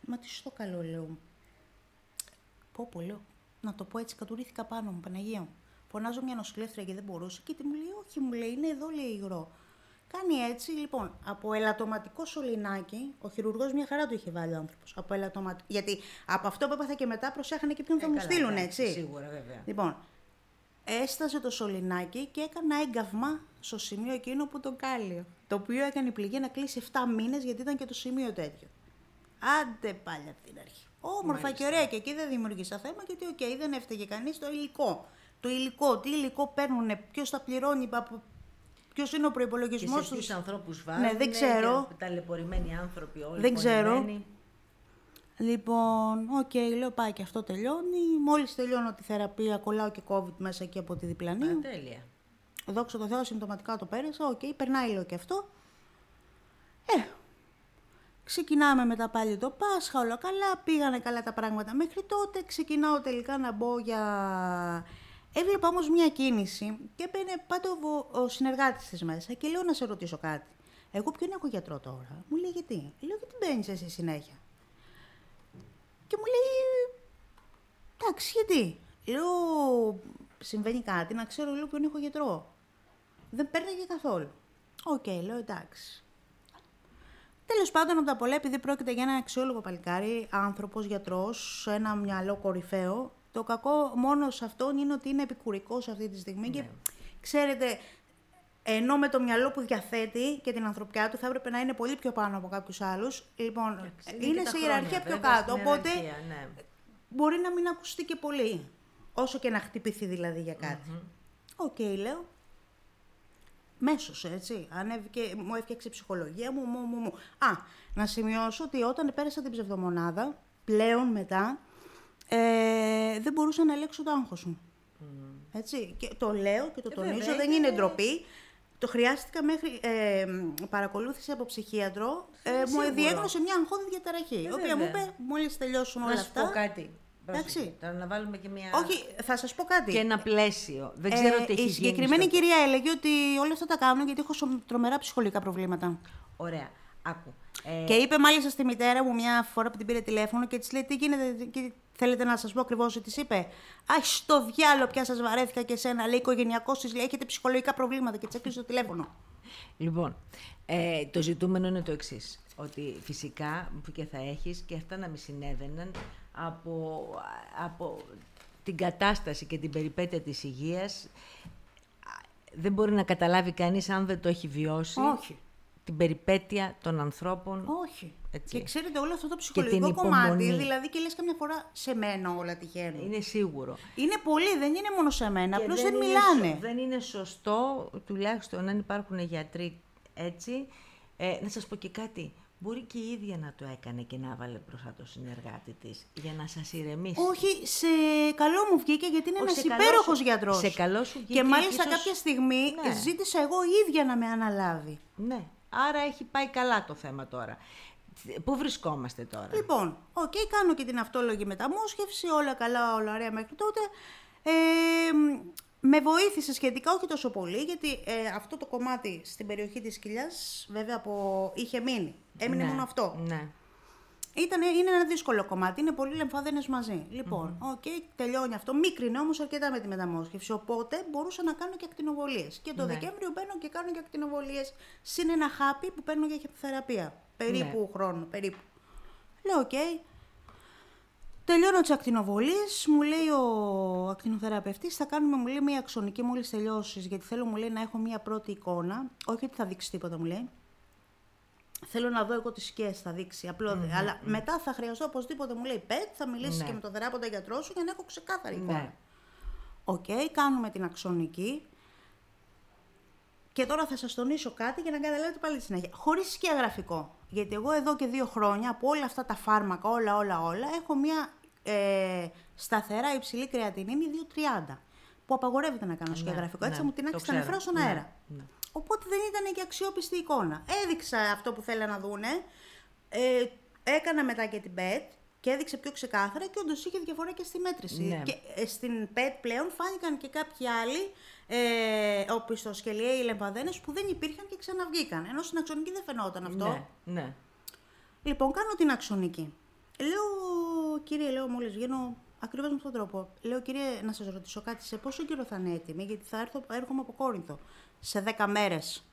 μα τι στο καλό, λέω. Πω, πω, λέω, να το πω έτσι, κατουρήθηκα πάνω μου, Παναγία μου. Φωνάζω μια νοσηλεύτρια και δεν μπορούσε και τι μου λέει, Όχι, μου λέει, είναι εδώ, λέει υγρό. Κάνει έτσι, λοιπόν, από ελαττωματικό σωληνάκι, ο χειρουργός μια χαρά του είχε βάλει ο άνθρωπος. Από ελαττωματικό. Γιατί από αυτό που έπαθα και μετά προσέχανε και ποιον θα ε, μου στείλουν, έτσι. Σίγουρα, βέβαια. Λοιπόν, έστασε το σωληνάκι και έκανα έγκαυμα στο σημείο εκείνο που τον κάλιο. Το οποίο έκανε η πληγή να κλείσει 7 μήνες γιατί ήταν και το σημείο τέτοιο. Άντε πάλι από την αρχή. Όμορφα και ωραία και εκεί δεν δημιούργησα θέμα γιατί, okay, δεν έφταιγε κανείς το υλικό το υλικό, τι υλικό παίρνουν, ποιος τα πληρώνει, ποιος είναι ο προϋπολογισμός τους. Ποιους ανθρώπους βάζουν. Ναι, δεν ξέρω. Ταλαιπωρημένοι άνθρωποι όλοι. Δεν ξέρω. Λοιπόν, okay, λέω πάει και αυτό τελειώνει. Μόλις τελειώνω τη θεραπεία, κολλάω και COVID μέσα εκεί από τη διπλανή. Α, τέλεια. Δόξα τω Θεώ, συμπτωματικά το πέρασα. Okay, περνάει λέω και αυτό. Ε, Ξεκινάμε μετά πάλι το Πάσχα, όλα καλά, πήγανε καλά τα πράγματα μέχρι τότε. Ξεκινάω τελικά να μπω για Έβλεπα όμως μια κίνηση και έμπαινε πάντα ο, ο συνεργάτης της μέσα και λέω να σε ρωτήσω κάτι. Εγώ ποιον έχω γιατρό τώρα; Μου λέει γιατί; Λέω γιατί μπαίνεις εσύ συνέχεια; Και μου λέει. Εντάξει, γιατί; Λέω συμβαίνει κάτι, να ξέρω λέω ποιον έχω γιατρό; Δεν παίρνει καθόλου. Okay, λέω εντάξει. Τέλος πάντων, από τα πολλά, επειδή πρόκειται για ένα αξιόλογο παλικάρι, άνθρωπος, γιατρός, ένα μυαλό κορυφαίο, το κακό μόνο σε αυτόν είναι ότι είναι επικουρικός αυτή τη στιγμή και ναι. ξέρετε, ενώ με το μυαλό που διαθέτει και την ανθρωπιά του θα έπρεπε να είναι πολύ πιο πάνω από κάποιους άλλους. Λοιπόν, είναι, σε ιεραρχία πιο κάτω. Οπότε ναι. μπορεί να μην ακουστεί και πολύ. Όσο και να χτυπηθεί δηλαδή για κάτι. Okay, λέω. Μέσω έτσι. Ανέβηκε, μου έφτιαξε η ψυχολογία μου, μου, μου, μου. Α, να σημειώσω ότι όταν πέρασα την ψευδομονάδα, πλέον μετά, ε, δεν μπορούσα να ελέγξω το άγχος μου. Έτσι. Και το λέω και το ε, τονίζω, δεν είναι ντροπή. το χρειάστηκα μέχρι ε, παρακολούθηση από ψυχίατρο. Ε, μου διέγνωσε μια αγχώδη διαταραχή. η οποία μου είπε, μόλις τελειώσουν όλα αυτά. Να σου πω κάτι. Εντάξει. Τώρα να βάλουμε και μια. Όχι, θα σας πω κάτι. Και ένα πλαίσιο. Δεν ξέρω ε, τι έχεις Η συγκεκριμένη γίνει κυρία έλεγε ότι όλα αυτά τα κάνουν γιατί έχω τρομερά ψυχολογικά προβλήματα. Ωραία. Άκου. Ε... Και είπε μάλιστα στη μητέρα μου μια φορά που την πήρε τηλέφωνο και της λέει: Τι γίνεται, και θέλετε να σας πω ακριβώς τι της είπε; Α, στο διάλογο πια σας βαρέθηκα και εσένα. Λέει: Οικογενειακός της λέει: Έχετε ψυχολογικά προβλήματα και της έκλεισε το τηλέφωνο. Λοιπόν, ε, το ζητούμενο είναι το εξής. Ότι φυσικά που και θα έχεις και αυτά να μην συνέβαιναν από, από την κατάσταση και την περιπέτεια της υγείας δεν μπορεί να καταλάβει κανείς αν δεν το έχει βιώσει. Όχι την περιπέτεια των ανθρώπων. Όχι. Έτσι. Και ξέρετε, όλο αυτό το ψυχολογικό κομμάτι, δηλαδή και λες καμιά φορά σε μένα όλα τυχαίνουν. Είναι σίγουρο. Είναι πολύ, δεν είναι μόνο σε μένα, απλώς δεν, δεν μιλάνε. δεν είναι σωστό, τουλάχιστον αν υπάρχουν γιατροί έτσι. Ε, να σας πω και κάτι. Μπορεί και η ίδια να το έκανε και να βάλε μπροστά το συνεργάτη της για να σας ηρεμήσει. Όχι, σε καλό μου βγήκε γιατί είναι ένας υπέροχος γιατρός. Σε καλό σου βγήκε. Και μάλιστα κάποια στιγμή ναι. ζήτησα εγώ ίδια να με αναλάβει. Ναι. Άρα έχει πάει καλά το θέμα τώρα. Πού βρισκόμαστε τώρα; Λοιπόν, okay, κάνω και την αυτόλογη μεταμόσχευση, όλα καλά, όλα ωραία μέχρι τότε. Ε, με βοήθησε σχετικά, όχι τόσο πολύ, γιατί ε, αυτό το κομμάτι στην περιοχή της κοιλιάς, βέβαια, από... είχε μείνει. Έμεινε ναι, μόνο αυτό. Ναι. Ήτανε, είναι ένα δύσκολο κομμάτι, είναι πολλοί λεμφάδενες μαζί. Λοιπόν, okay, τελειώνει αυτό. Μίκρινε όμως αρκετά με τη μεταμόσχευση. Οπότε μπορούσα να κάνω και ακτινοβολίες. Και το ναι. Δεκέμβριο μπαίνω και κάνω και ακτινοβολίες. Συν ένα χάπι που παίρνω για χημειοθεραπεία. Περίπου ναι. χρόνο, περίπου. Λέω, okay. Τελειώνω τις ακτινοβολίες, μου λέει ο ακτινοθεραπευτής, θα κάνουμε μου λέει, μια αξονική μόλις τελειώσεις. Γιατί θέλω μου λέει να έχω μια πρώτη εικόνα. Όχι ότι θα δείξει τίποτα, μου λέει. Θέλω να δω εγώ τις σκιές θα δείξει. Απλό, mm-hmm. Αλλά μετά θα χρειαστώ οπωσδήποτε μου λέει PET, θα μιλήσεις ναι. και με τον θεράποντα γιατρό σου για να έχω ξεκάθαρη εικόνα. Ναι. Okay, κάνουμε την αξονική. Και τώρα θα σας τονίσω κάτι για να καταλάβετε πάλι τη συνέχεια. Χωρίς σκιαγραφικό. Γιατί εγώ εδώ και δύο χρόνια από όλα αυτά τα φάρμακα, όλα, όλα, όλα, έχω μια ε, σταθερά υψηλή κρεατινίνη 2,30. Που απαγορεύεται να κάνω ναι, σκιαγραφικό. Έτσι ναι, μου τινάξει τα νεφρά στον ναι, αέρα. Ναι. Οπότε δεν ήταν και αξιόπιστη εικόνα. Έδειξα αυτό που θέλανε να δούνε. Ε, έκανα μετά και την ΠΕΤ και έδειξε πιο ξεκάθαρα και όντως είχε διαφορά και στη μέτρηση. Ναι. Και ε, στην ΠΕΤ πλέον φάνηκαν και κάποιοι άλλοι ε, οπισθοσκελιαίοι λεμπαδένες που δεν υπήρχαν και ξαναβγήκαν. Ενώ στην αξονική δεν φαινόταν αυτό. Ναι, ναι. Λοιπόν, κάνω την αξονική. Λέω, κύριε, λέω, μόλις βγαίνω ακριβώς με αυτόν τον τρόπο. Λέω, κύριε, να σας ρωτήσω κάτι, σε πόσο καιρό θα είναι έτοιμη, γιατί θα έρθω, έρχομαι από Κόρινθο σε 10 μέρες.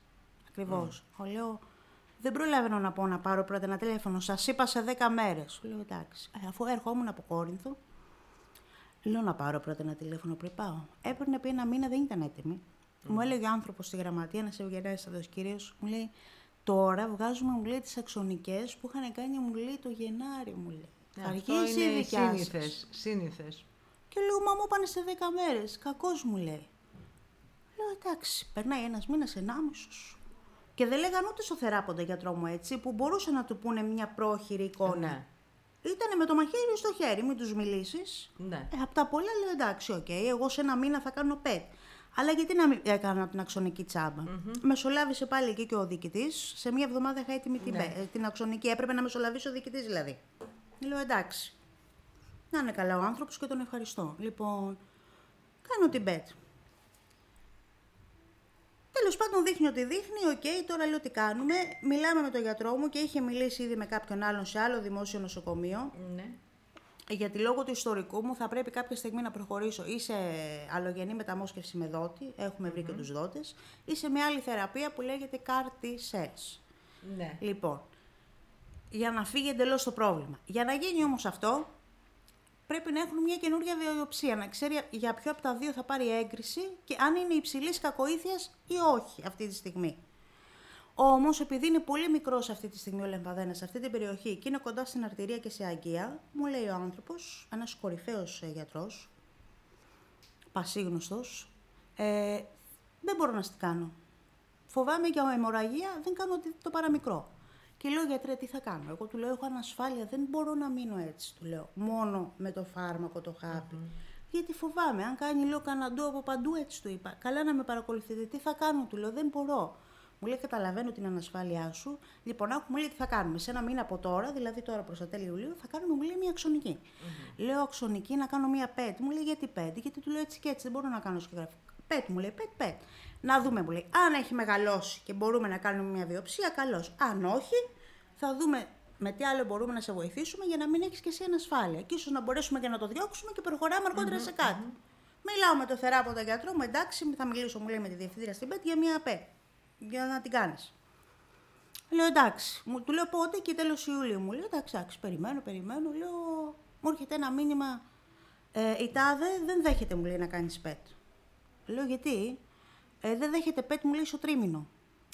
Ακριβώς. Mm. Λέω, δεν προλαβαίνω να πω να πάρω πρώτα ένα τηλέφωνο. Σας είπα σε 10 μέρες. Λέω, εντάξει. Ε, αφού ερχόμουν από Κόρινθο, λέω να πάρω πρώτα ένα τηλέφωνο πριν πάω. Έπαιρνε πει ένα μήνα, δεν ήταν έτοιμη. Mm. Μου έλεγε ο άνθρωπος στη γραμματεία, ένας ευγενέστατος κύριος, μου λέει, Τώρα βγάζουμε, μου λέει, τις αξονικές που είχαν κάνει, μου λέει, το Γενάρη, μου λέει. Θα αργήσει η δικιά Σύνηθες. Και λέω, μα μου πάνε σε 10 μέρες. Κακώς μου λέει. Λέω εντάξει, περνάει ένας μήνας, ενάμισο. Και δεν λέγανε ούτε στο θεράποντα γιατρό μου έτσι, που μπορούσαν να του πούνε μια πρόχειρη εικόνα. Ναι. Ήτανε με το μαχαίρι στο χέρι, μην τους μιλήσεις. Ναι. Ε, από τα πολλά λέω εντάξει, okay, εγώ σε ένα μήνα θα κάνω PET. Αλλά γιατί να μην έκανα την αξονική τσάμπα. Mm-hmm. Μεσολάβησε πάλι εκεί και ο διοικητής. Σε μία εβδομάδα είχα έτοιμη την, ναι. την αξονική. Έπρεπε να μεσολαβήσει ο διοικητής δηλαδή. Λέω εντάξει. Να είναι καλά ο άνθρωπος και τον ευχαριστώ. Λοιπόν, κάνω την PET. Τέλος πάντων, δείχνει ότι δείχνει. Okay, τώρα λέω τι κάνουμε. Μιλάμε με τον γιατρό μου και είχε μιλήσει ήδη με κάποιον άλλον σε άλλο δημόσιο νοσοκομείο. Ναι. Γιατί λόγω του ιστορικού μου θα πρέπει κάποια στιγμή να προχωρήσω ή σε αλλογενή μεταμόσχευση με δότη, έχουμε βρει και τους δότες, ή σε μια άλλη θεραπεία που λέγεται CAR-T cells. Ναι. Λοιπόν, για να φύγει εντελώς το πρόβλημα. Για να γίνει όμως αυτό, πρέπει να έχουν μια καινούργια βιοψία, να ξέρει για ποιο από τα δύο θα πάρει έγκριση και αν είναι υψηλής κακοήθειας ή όχι αυτή τη στιγμή. Όμως, επειδή είναι πολύ μικρός αυτή τη στιγμή ο λεμβαδένα σε αυτή την περιοχή και είναι κοντά στην αρτηρία και σε αγκία, μου λέει ο άνθρωπος, ένας κορυφαίος ε, γιατρός, πασίγνωστος, ε, δεν μπορώ να στη κάνω. Φοβάμαι για αιμορραγία, δεν κάνω το παραμικρό. Και λέω γιατρέ, τι θα κάνω; Εγώ του λέω: Έχω ανασφάλεια, δεν μπορώ να μείνω έτσι. Του λέω: Μόνο με το φάρμακο, το χάπι. γιατί φοβάμαι. Αν κάνει, λέω, καναντό από παντού, έτσι του είπα. Καλά να με παρακολουθείτε. Τι θα κάνω, του λέω, δεν μπορώ. Μου λέει: Καταλαβαίνω την ανασφάλειά σου. Λοιπόν, άκου, μου λέει τι θα κάνουμε. Σε ένα μήνα από τώρα, δηλαδή τώρα προς τα τέλη Ιουλίου, θα κάνουμε, μου λέει, μια αξονική. Mm-hmm. Λέω αξονική να κάνω μια πέτ. Μου λέει: Γιατί πέτ, γιατί του λέω έτσι και έτσι, δεν μπορώ να κάνω σκεγγραφικό. Πέτ, μου λέει: Πέτ, πέτ. Να δούμε, μου λέει. Αν έχει μεγαλώσει και μπορούμε να κάνουμε μια βιοψία, καλώς. Αν όχι, θα δούμε με τι άλλο μπορούμε να σε βοηθήσουμε για να μην έχεις και εσύ ανασφάλεια. Και ίσως να μπορέσουμε και να το διώξουμε και προχωράμε αργότερα mm-hmm. σε κάτι. Mm-hmm. Μιλάω με το θεράποντα γιατρό μου, εντάξει, θα μιλήσω, μου λέει με τη διευθύντρια στην ΠΕΤ για μια ΠΕΤ για να την κάνεις. Λέω εντάξει. Μου, του λέω πότε και τέλος Ιουλίου. Μου λέει εντάξει, εντάξει, περιμένω, περιμένω. Λέω, μου έρχεται ένα μήνυμα. Ε, η τάδε δεν δέχεται, μου λέει, να κάνεις πετ. Λέω γιατί. Ε, δεν δέχεται πετ, μου λέει, στο τρίμηνο.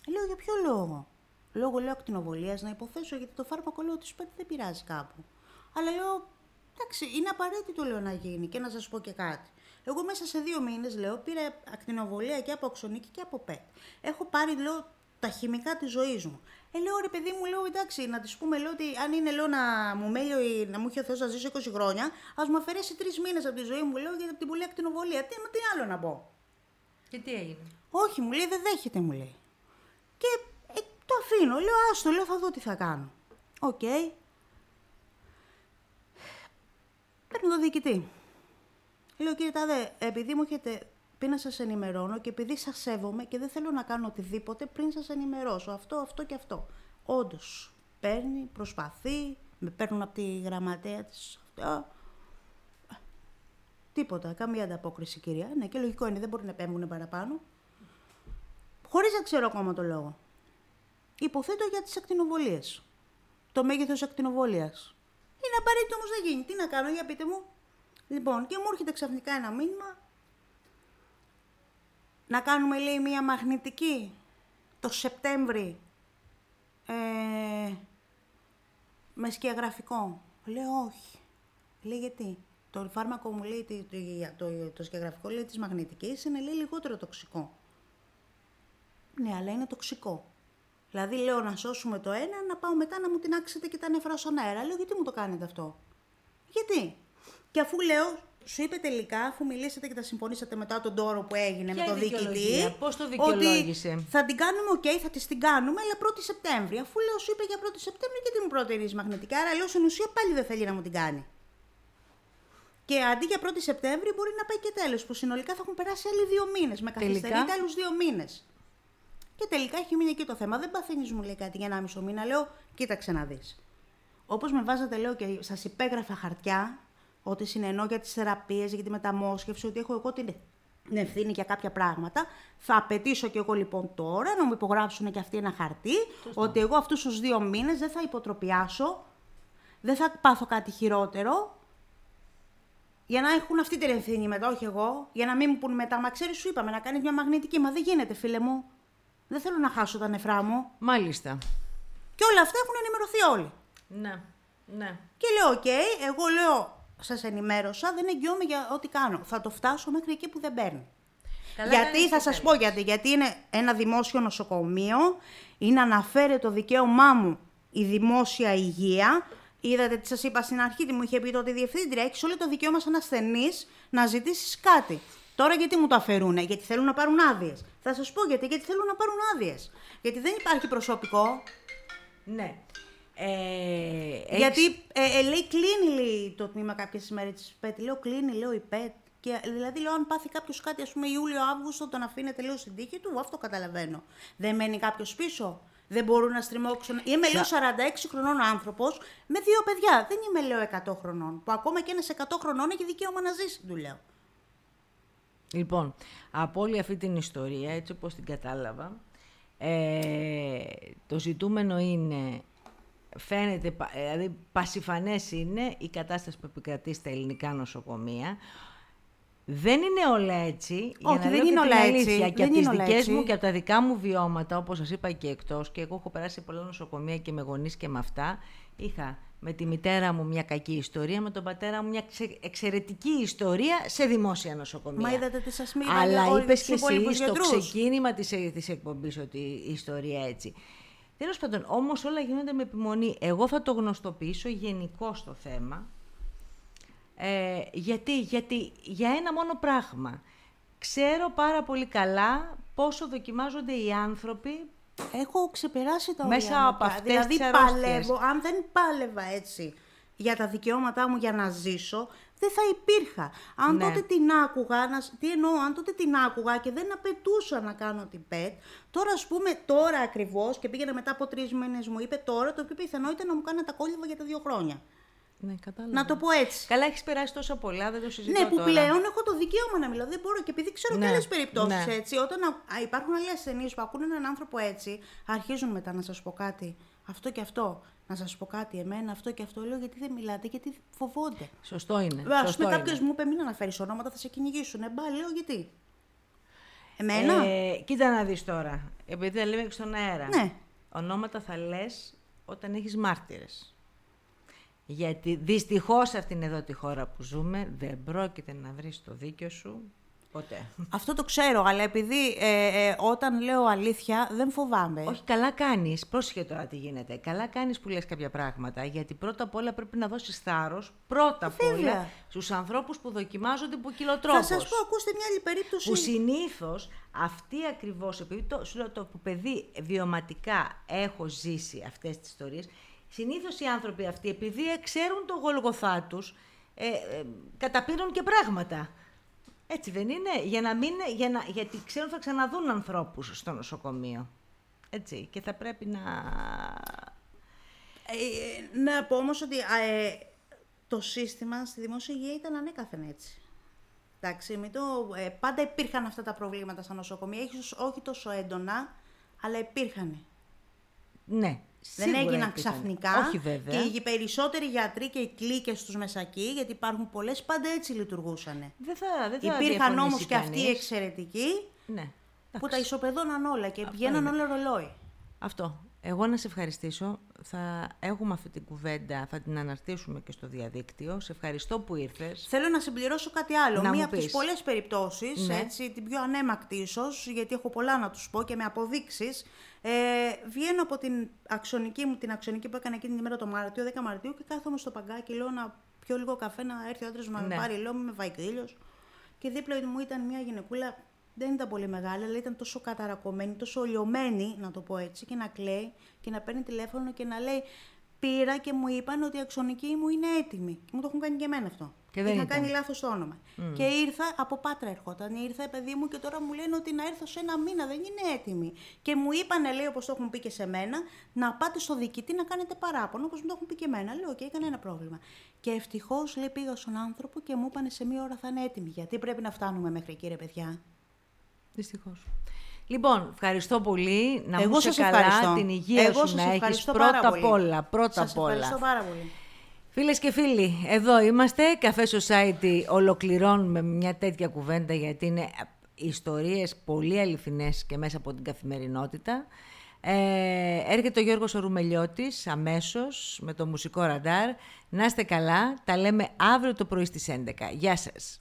Λέω για ποιο λόγο; Λόγω λέω ακτινοβολίας να υποθέσω γιατί το φάρμακο λέω της πετ δεν πειράζει κάπου. Αλλά λέω, εντάξει, είναι απαραίτητο λέω να γίνει και να σας πω και κάτι. Εγώ μέσα σε δύο μήνες, λέω, πήρα ακτινοβολία και από οξονίκη και από ΠΕΤ. Έχω πάρει, λέω, τα χημικά της ζωής μου. Ε, λέω ρε παιδί μου, λέω εντάξει, να της πούμε λέω, ότι αν είναι λέω, να μου μέλει να μου έχει ο Θεός να ζήσω 20 χρόνια, ας μου αφαιρέσει τρεις μήνες από τη ζωή μου, λέω, για την πολύ ακτινοβολία. Τι, τι άλλο να πω; Και τι έγινε; Όχι, μου λέει, δεν δέχεται, μου λέει. Και ε, το αφήνω, λέω, άστο, λέω, θα δω τι θα κάνω. Okay. Παίρνω το διοικητή. Λέω κύριε Τάδε, επειδή μου έχετε πει να σας ενημερώνω και επειδή σας σέβομαι και δεν θέλω να κάνω οτιδήποτε πριν σας ενημερώσω. Αυτό, αυτό και αυτό. Όντως, παίρνει, προσπαθεί, με παίρνουν από τη γραμματέα της. Τίποτα, καμία ανταπόκριση κυρία. Ναι, και λογικό είναι, δεν μπορεί να επέμβουν παραπάνω. Χωρίς να ξέρω ακόμα το λόγο. Υποθέτω για τις ακτινοβολίες. Το μέγεθος ακτινοβολίας. Είναι απαραίτητο όμως να γίνει. Τι να κάνω, για πείτε μου. Λοιπόν, και μου έρχεται ξαφνικά ένα μήνυμα να κάνουμε, λέει, μία μαγνητική το Σεπτέμβρη ε, με σκιαγραφικό. Λέω όχι. Λέει γιατί; Το φάρμακο μου λέει, το, το, το σκιαγραφικό λέει της μαγνητικής είναι λέει λιγότερο τοξικό. Ναι, αλλά είναι τοξικό. Δηλαδή λέω να σώσουμε το ένα, να πάω μετά να μου τινάξετε και τα νεφρά στον αέρα. Λέω γιατί μου το κάνετε αυτό; Γιατί; Και αφού λέω, σου είπε τελικά, αφού μιλήσατε και τα συμφωνήσατε μετά τον ντόρο που έγινε με τον διοικητή. Πώς το δικαιολόγησε; Ότι θα την κάνουμε, οκ, θα της την κάνουμε, αλλά 1η Σεπτέμβρη. Αφού λέω, σου είπε για 1η Σεπτέμβρη, γιατί μου προτείνεις μαγνητική. Άρα λέω στην ουσία πάλι δεν θέλει να μου την κάνει. Και αντί για 1η Σεπτέμβρη μπορεί να πάει και τέλος, που συνολικά θα έχουν περάσει άλλοι δύο μήνες. Με καθυστερείται άλλους δύο μήνες. Και τελικά έχει μείνει εκεί το θέμα. Δεν παθαίνεις, μου λέει κάτι για ένα μισό μήνα. Λέω, κοίταξε να δεις. Όπως με βάζατε, λέω και σας υπέγραφα χαρτιά ότι συνενώ για τις θεραπείες, για τη μεταμόσχευση, ότι έχω εγώ την ευθύνη για κάποια πράγματα. Θα απαιτήσω και εγώ λοιπόν τώρα να μου υπογράψουν και αυτοί ένα χαρτί, ότι εγώ αυτούς τους δύο μήνες δεν θα υποτροπιάσω, δεν θα πάθω κάτι χειρότερο, για να έχουν αυτή την ευθύνη μετά, όχι εγώ, για να μην μου πουν μετά, μα ξέρεις, σου είπαμε να κάνεις μια μαγνητική. Μα δεν γίνεται, φίλε μου. Δεν θέλω να χάσω τα νεφρά μου. Μάλιστα. Και όλα αυτά έχουν ενημερωθεί όλοι. Ναι, ναι. Και λέω, οκ, εγώ λέω, Σας ενημέρωσα, δεν εγγυώμαι για ό,τι κάνω. Θα το φτάσω μέχρι εκεί που δεν παίρνει. γιατί, θα σας πω γιατί, γιατί είναι ένα δημόσιο νοσοκομείο, είναι αναφέρει το δικαίωμά μου η δημόσια υγεία. Είδατε τι σας είπα στην αρχή, τι μου είχε πει τότε η διευθύντρια. Έχεις όλο το δικαίωμα σαν ασθενής να ζητήσεις κάτι. Τώρα γιατί μου το αφαιρούνε, γιατί θέλουν να πάρουν άδειες. Θα σας πω γιατί, γιατί θέλουν να πάρουν άδειες. Γιατί δεν υπάρχει προσωπικό. Ναι. Ε, Γιατί ε, ε, λέει κλείνει λέει, το τμήμα κάποιες ημέρες της ΠΕΤ. Λέω κλείνει, λέω η ΠΕΤ. Και, δηλαδή λέω αν πάθει κάποιος κάτι, ας πούμε Ιούλιο-Αύγουστο, τον αφήνει τελείω στην τύχη του, αυτό καταλαβαίνω. Δεν μένει κάποιος πίσω. Δεν μπορούν να στριμώξουν. Είμαι λέω 46 χρονών άνθρωπος με δύο παιδιά. Δεν είμαι λέω 100 χρονών. Που ακόμα και ένας 100 χρονών έχει δικαίωμα να ζήσει, του λέω. Λοιπόν, από όλη αυτή την ιστορία, έτσι όπως την κατάλαβα, ε, το ζητούμενο είναι φαίνεται, δηλαδή πασιφανές είναι η κατάσταση που επικρατεί στα ελληνικά νοσοκομεία. Δεν είναι όλα έτσι. Όχι, για να δεν είναι όλα αλήθεια, έτσι. Και από τις δικές μου και από τα δικά μου βιώματα, όπως σας είπα και εκτός, και εγώ έχω περάσει σε πολλά νοσοκομεία και με γονείς και με αυτά, είχα με τη μητέρα μου μια κακή ιστορία, με τον πατέρα μου μια εξαιρετική ιστορία σε δημόσια νοσοκομεία. Μα είδατε τι σας μίλαγε Αλλά είπες και εσύ στο ξεκίνημα της, της εκπομπής ότι η ιστορία έτσι. Τέλος πάντων, όμως όλα γίνονται με επιμονή. Εγώ θα το γνωστοποιήσω γενικώ το θέμα. Ε, γιατί, γιατί για ένα μόνο πράγμα. Ξέρω πάρα πολύ καλά πόσο δοκιμάζονται οι άνθρωποι Έχω ξεπεράσει τα Μέσα από αυτές Δηλαδή τις παλεύω, αν δεν πάλευα έτσι για τα δικαιώματά μου για να ζήσω, δεν θα υπήρχα. Αν Ναι. τότε την άκουγα, να, σ- τι εννοώ, αν τότε την άκουγα και δεν απαιτούσα να κάνω την ΠΕΤ, τώρα ας πούμε τώρα ακριβώς και πήγαινα μετά από τρεις μήνες μου είπε τώρα, το οποίο πιθανότητα να μου κάνει τα κόλληβα για τα δύο χρόνια. Ναι, κατάλαβα. Να το πω έτσι. Καλά, έχεις περάσει τόσα πολλά, δεν το συζητώ Ναι, που τώρα. πλέον έχω το δικαίωμα να μιλάω. Δεν μπορώ και επειδή ξέρω Ναι, και άλλες περιπτώσεις ναι. έτσι. Όταν α, α, υπάρχουν άλλες ταινίες που ακούνε έναν άνθρωπο έτσι, αρχίζουν μετά να σας πω κάτι. Αυτό και αυτό. Να σας πω κάτι. Εμένα αυτό και αυτό. Λέω γιατί δεν μιλάτε, γιατί φοβόνται. Σωστό είναι. Α σωστό πούμε, είναι. κάποιος μου είπε μην αναφέρεις ονόματα, θα σε κυνηγήσουν. Ε, μπα, λέω γιατί. Εμένα; Ε, κοίτα να δεις τώρα, επειδή τα λέμε και στον αέρα. Ναι. Ονόματα θα λες όταν έχεις μάρτυρες. Γιατί δυστυχώς αυτήν εδώ τη χώρα που ζούμε δεν πρόκειται να βρεις το δίκιο σου ποτέ. Αυτό το ξέρω, αλλά επειδή ε, ε, όταν λέω αλήθεια δεν φοβάμαι. Όχι, καλά κάνεις. Πρόσεχε τώρα τι γίνεται. Καλά κάνεις που λες κάποια πράγματα, γιατί πρώτα απ' όλα πρέπει να δώσεις θάρρος, πρώτα απ' όλα, Βέβαια. στους ανθρώπους που δοκιμάζονται που Θα κυλοτρόπος. σας πω, ακούστε μια άλλη περίπτωση. Που συνήθως αυτοί ακριβώς, επειδή το, σου λέω το που παιδί βιωματικά έχω ζήσει αυτές τις ιστορίες, συνήθως οι άνθρωποι αυτοί, επειδή ξέρουν το γολγοθά τους, ε, ε, καταπίνουν και πράγματα. Έτσι δεν είναι, για να μην, για να, γιατί ξέρουν θα ξαναδούν ανθρώπους στο νοσοκομείο. Έτσι, και θα πρέπει να... Ε, να πω όμως ότι ε, το σύστημα στη δημόσια υγεία ήταν ανέκαθεν έτσι. Εντάξει, μην το, ε, πάντα υπήρχαν αυτά τα προβλήματα στα νοσοκομεία, ίσως όχι τόσο έντονα, αλλά υπήρχαν. Ναι, Δεν σίγουρα έγιναν υπήρχαν. ξαφνικά. Όχι βέβαια. Και οι περισσότεροι γιατροί και οι κλίκες τους μέσα εκεί, γιατί υπάρχουν πολλές, πάντα έτσι λειτουργούσαν. Δεν θα, δεν θα Υπήρχαν διαφωνήσει όμως και αυτοί οι κανείς. εξαιρετικοί Ναι. που τα ισοπεδώναν όλα και πηγαίναν όλα ρολόι. Αυτό. Εγώ να σε ευχαριστήσω. Θα έχουμε αυτή την κουβέντα, θα την αναρτήσουμε και στο διαδίκτυο. Σε ευχαριστώ που ήρθες. Θέλω να συμπληρώσω κάτι άλλο. Να Μία μου από τις πεις. πολλές περιπτώσεις, Ναι. έτσι, την πιο ανέμακτη ίσως, γιατί έχω πολλά να τους πω και με αποδείξεις, ε, βγαίνω από την αξονική μου, την αξονική που έκανα εκείνη την ημέρα το Μάρτιο, 10 Μαρτίου και κάθομαι στο παγκάκι, λέω να πιω λίγο καφέ, να έρθει ο άντρας μου να Ναι. με πάρει, λέω με βάει κρύλος. Και δίπλα μου ήταν μια γυναικούλα, δεν ήταν πολύ μεγάλη, αλλά ήταν τόσο καταρακωμένη, τόσο λιωμένη, να το πω έτσι, και να κλαίει και να παίρνει τηλέφωνο και να λέει Πήρα και μου είπαν ότι η αξονική μου είναι έτοιμη. Και μου το έχουν κάνει και εμένα αυτό. Και δεν Είχα ήταν. κάνει λάθος το όνομα. Και ήρθα, από Πάτρα ερχόταν, ήρθα παιδί μου και τώρα μου λένε ότι να έρθω σε ένα μήνα, δεν είναι έτοιμη. Και μου είπαν, λέει, όπως το έχουν πει και σε μένα, να πάτε στο διοικητή να κάνετε παράπονο, όπως μου το έχουν πει και εμένα. Λέω, και έκανε ένα πρόβλημα. Και ευτυχώς, λέει, πήγα στον άνθρωπο και μου είπαν σε μία ώρα θα είναι έτοιμη. Γιατί πρέπει να φτάνουμε μέχρι εκεί, ρε παιδιά. Δυστυχώς. Λοιπόν, ευχαριστώ πολύ. Να Εγώ μου είσαι σας καλά, ευχαριστώ. την υγεία Εγώ σου σας να έχεις ευχαριστώ πάρα πρώτα πολύ. απ' όλα. Πρώτα Σας απ' όλα. ευχαριστώ πάρα πολύ. Φίλες και φίλοι, εδώ είμαστε. Καφέ Society ολοκληρώνουμε με μια τέτοια κουβέντα γιατί είναι ιστορίες πολύ αληθινές και μέσα από την καθημερινότητα. Ε, έρχεται ο Γιώργος ο Ρουμελιώτης αμέσως με το μουσικό ραντάρ. Να είστε καλά, τα λέμε αύριο το πρωί στις 11. Γεια σας.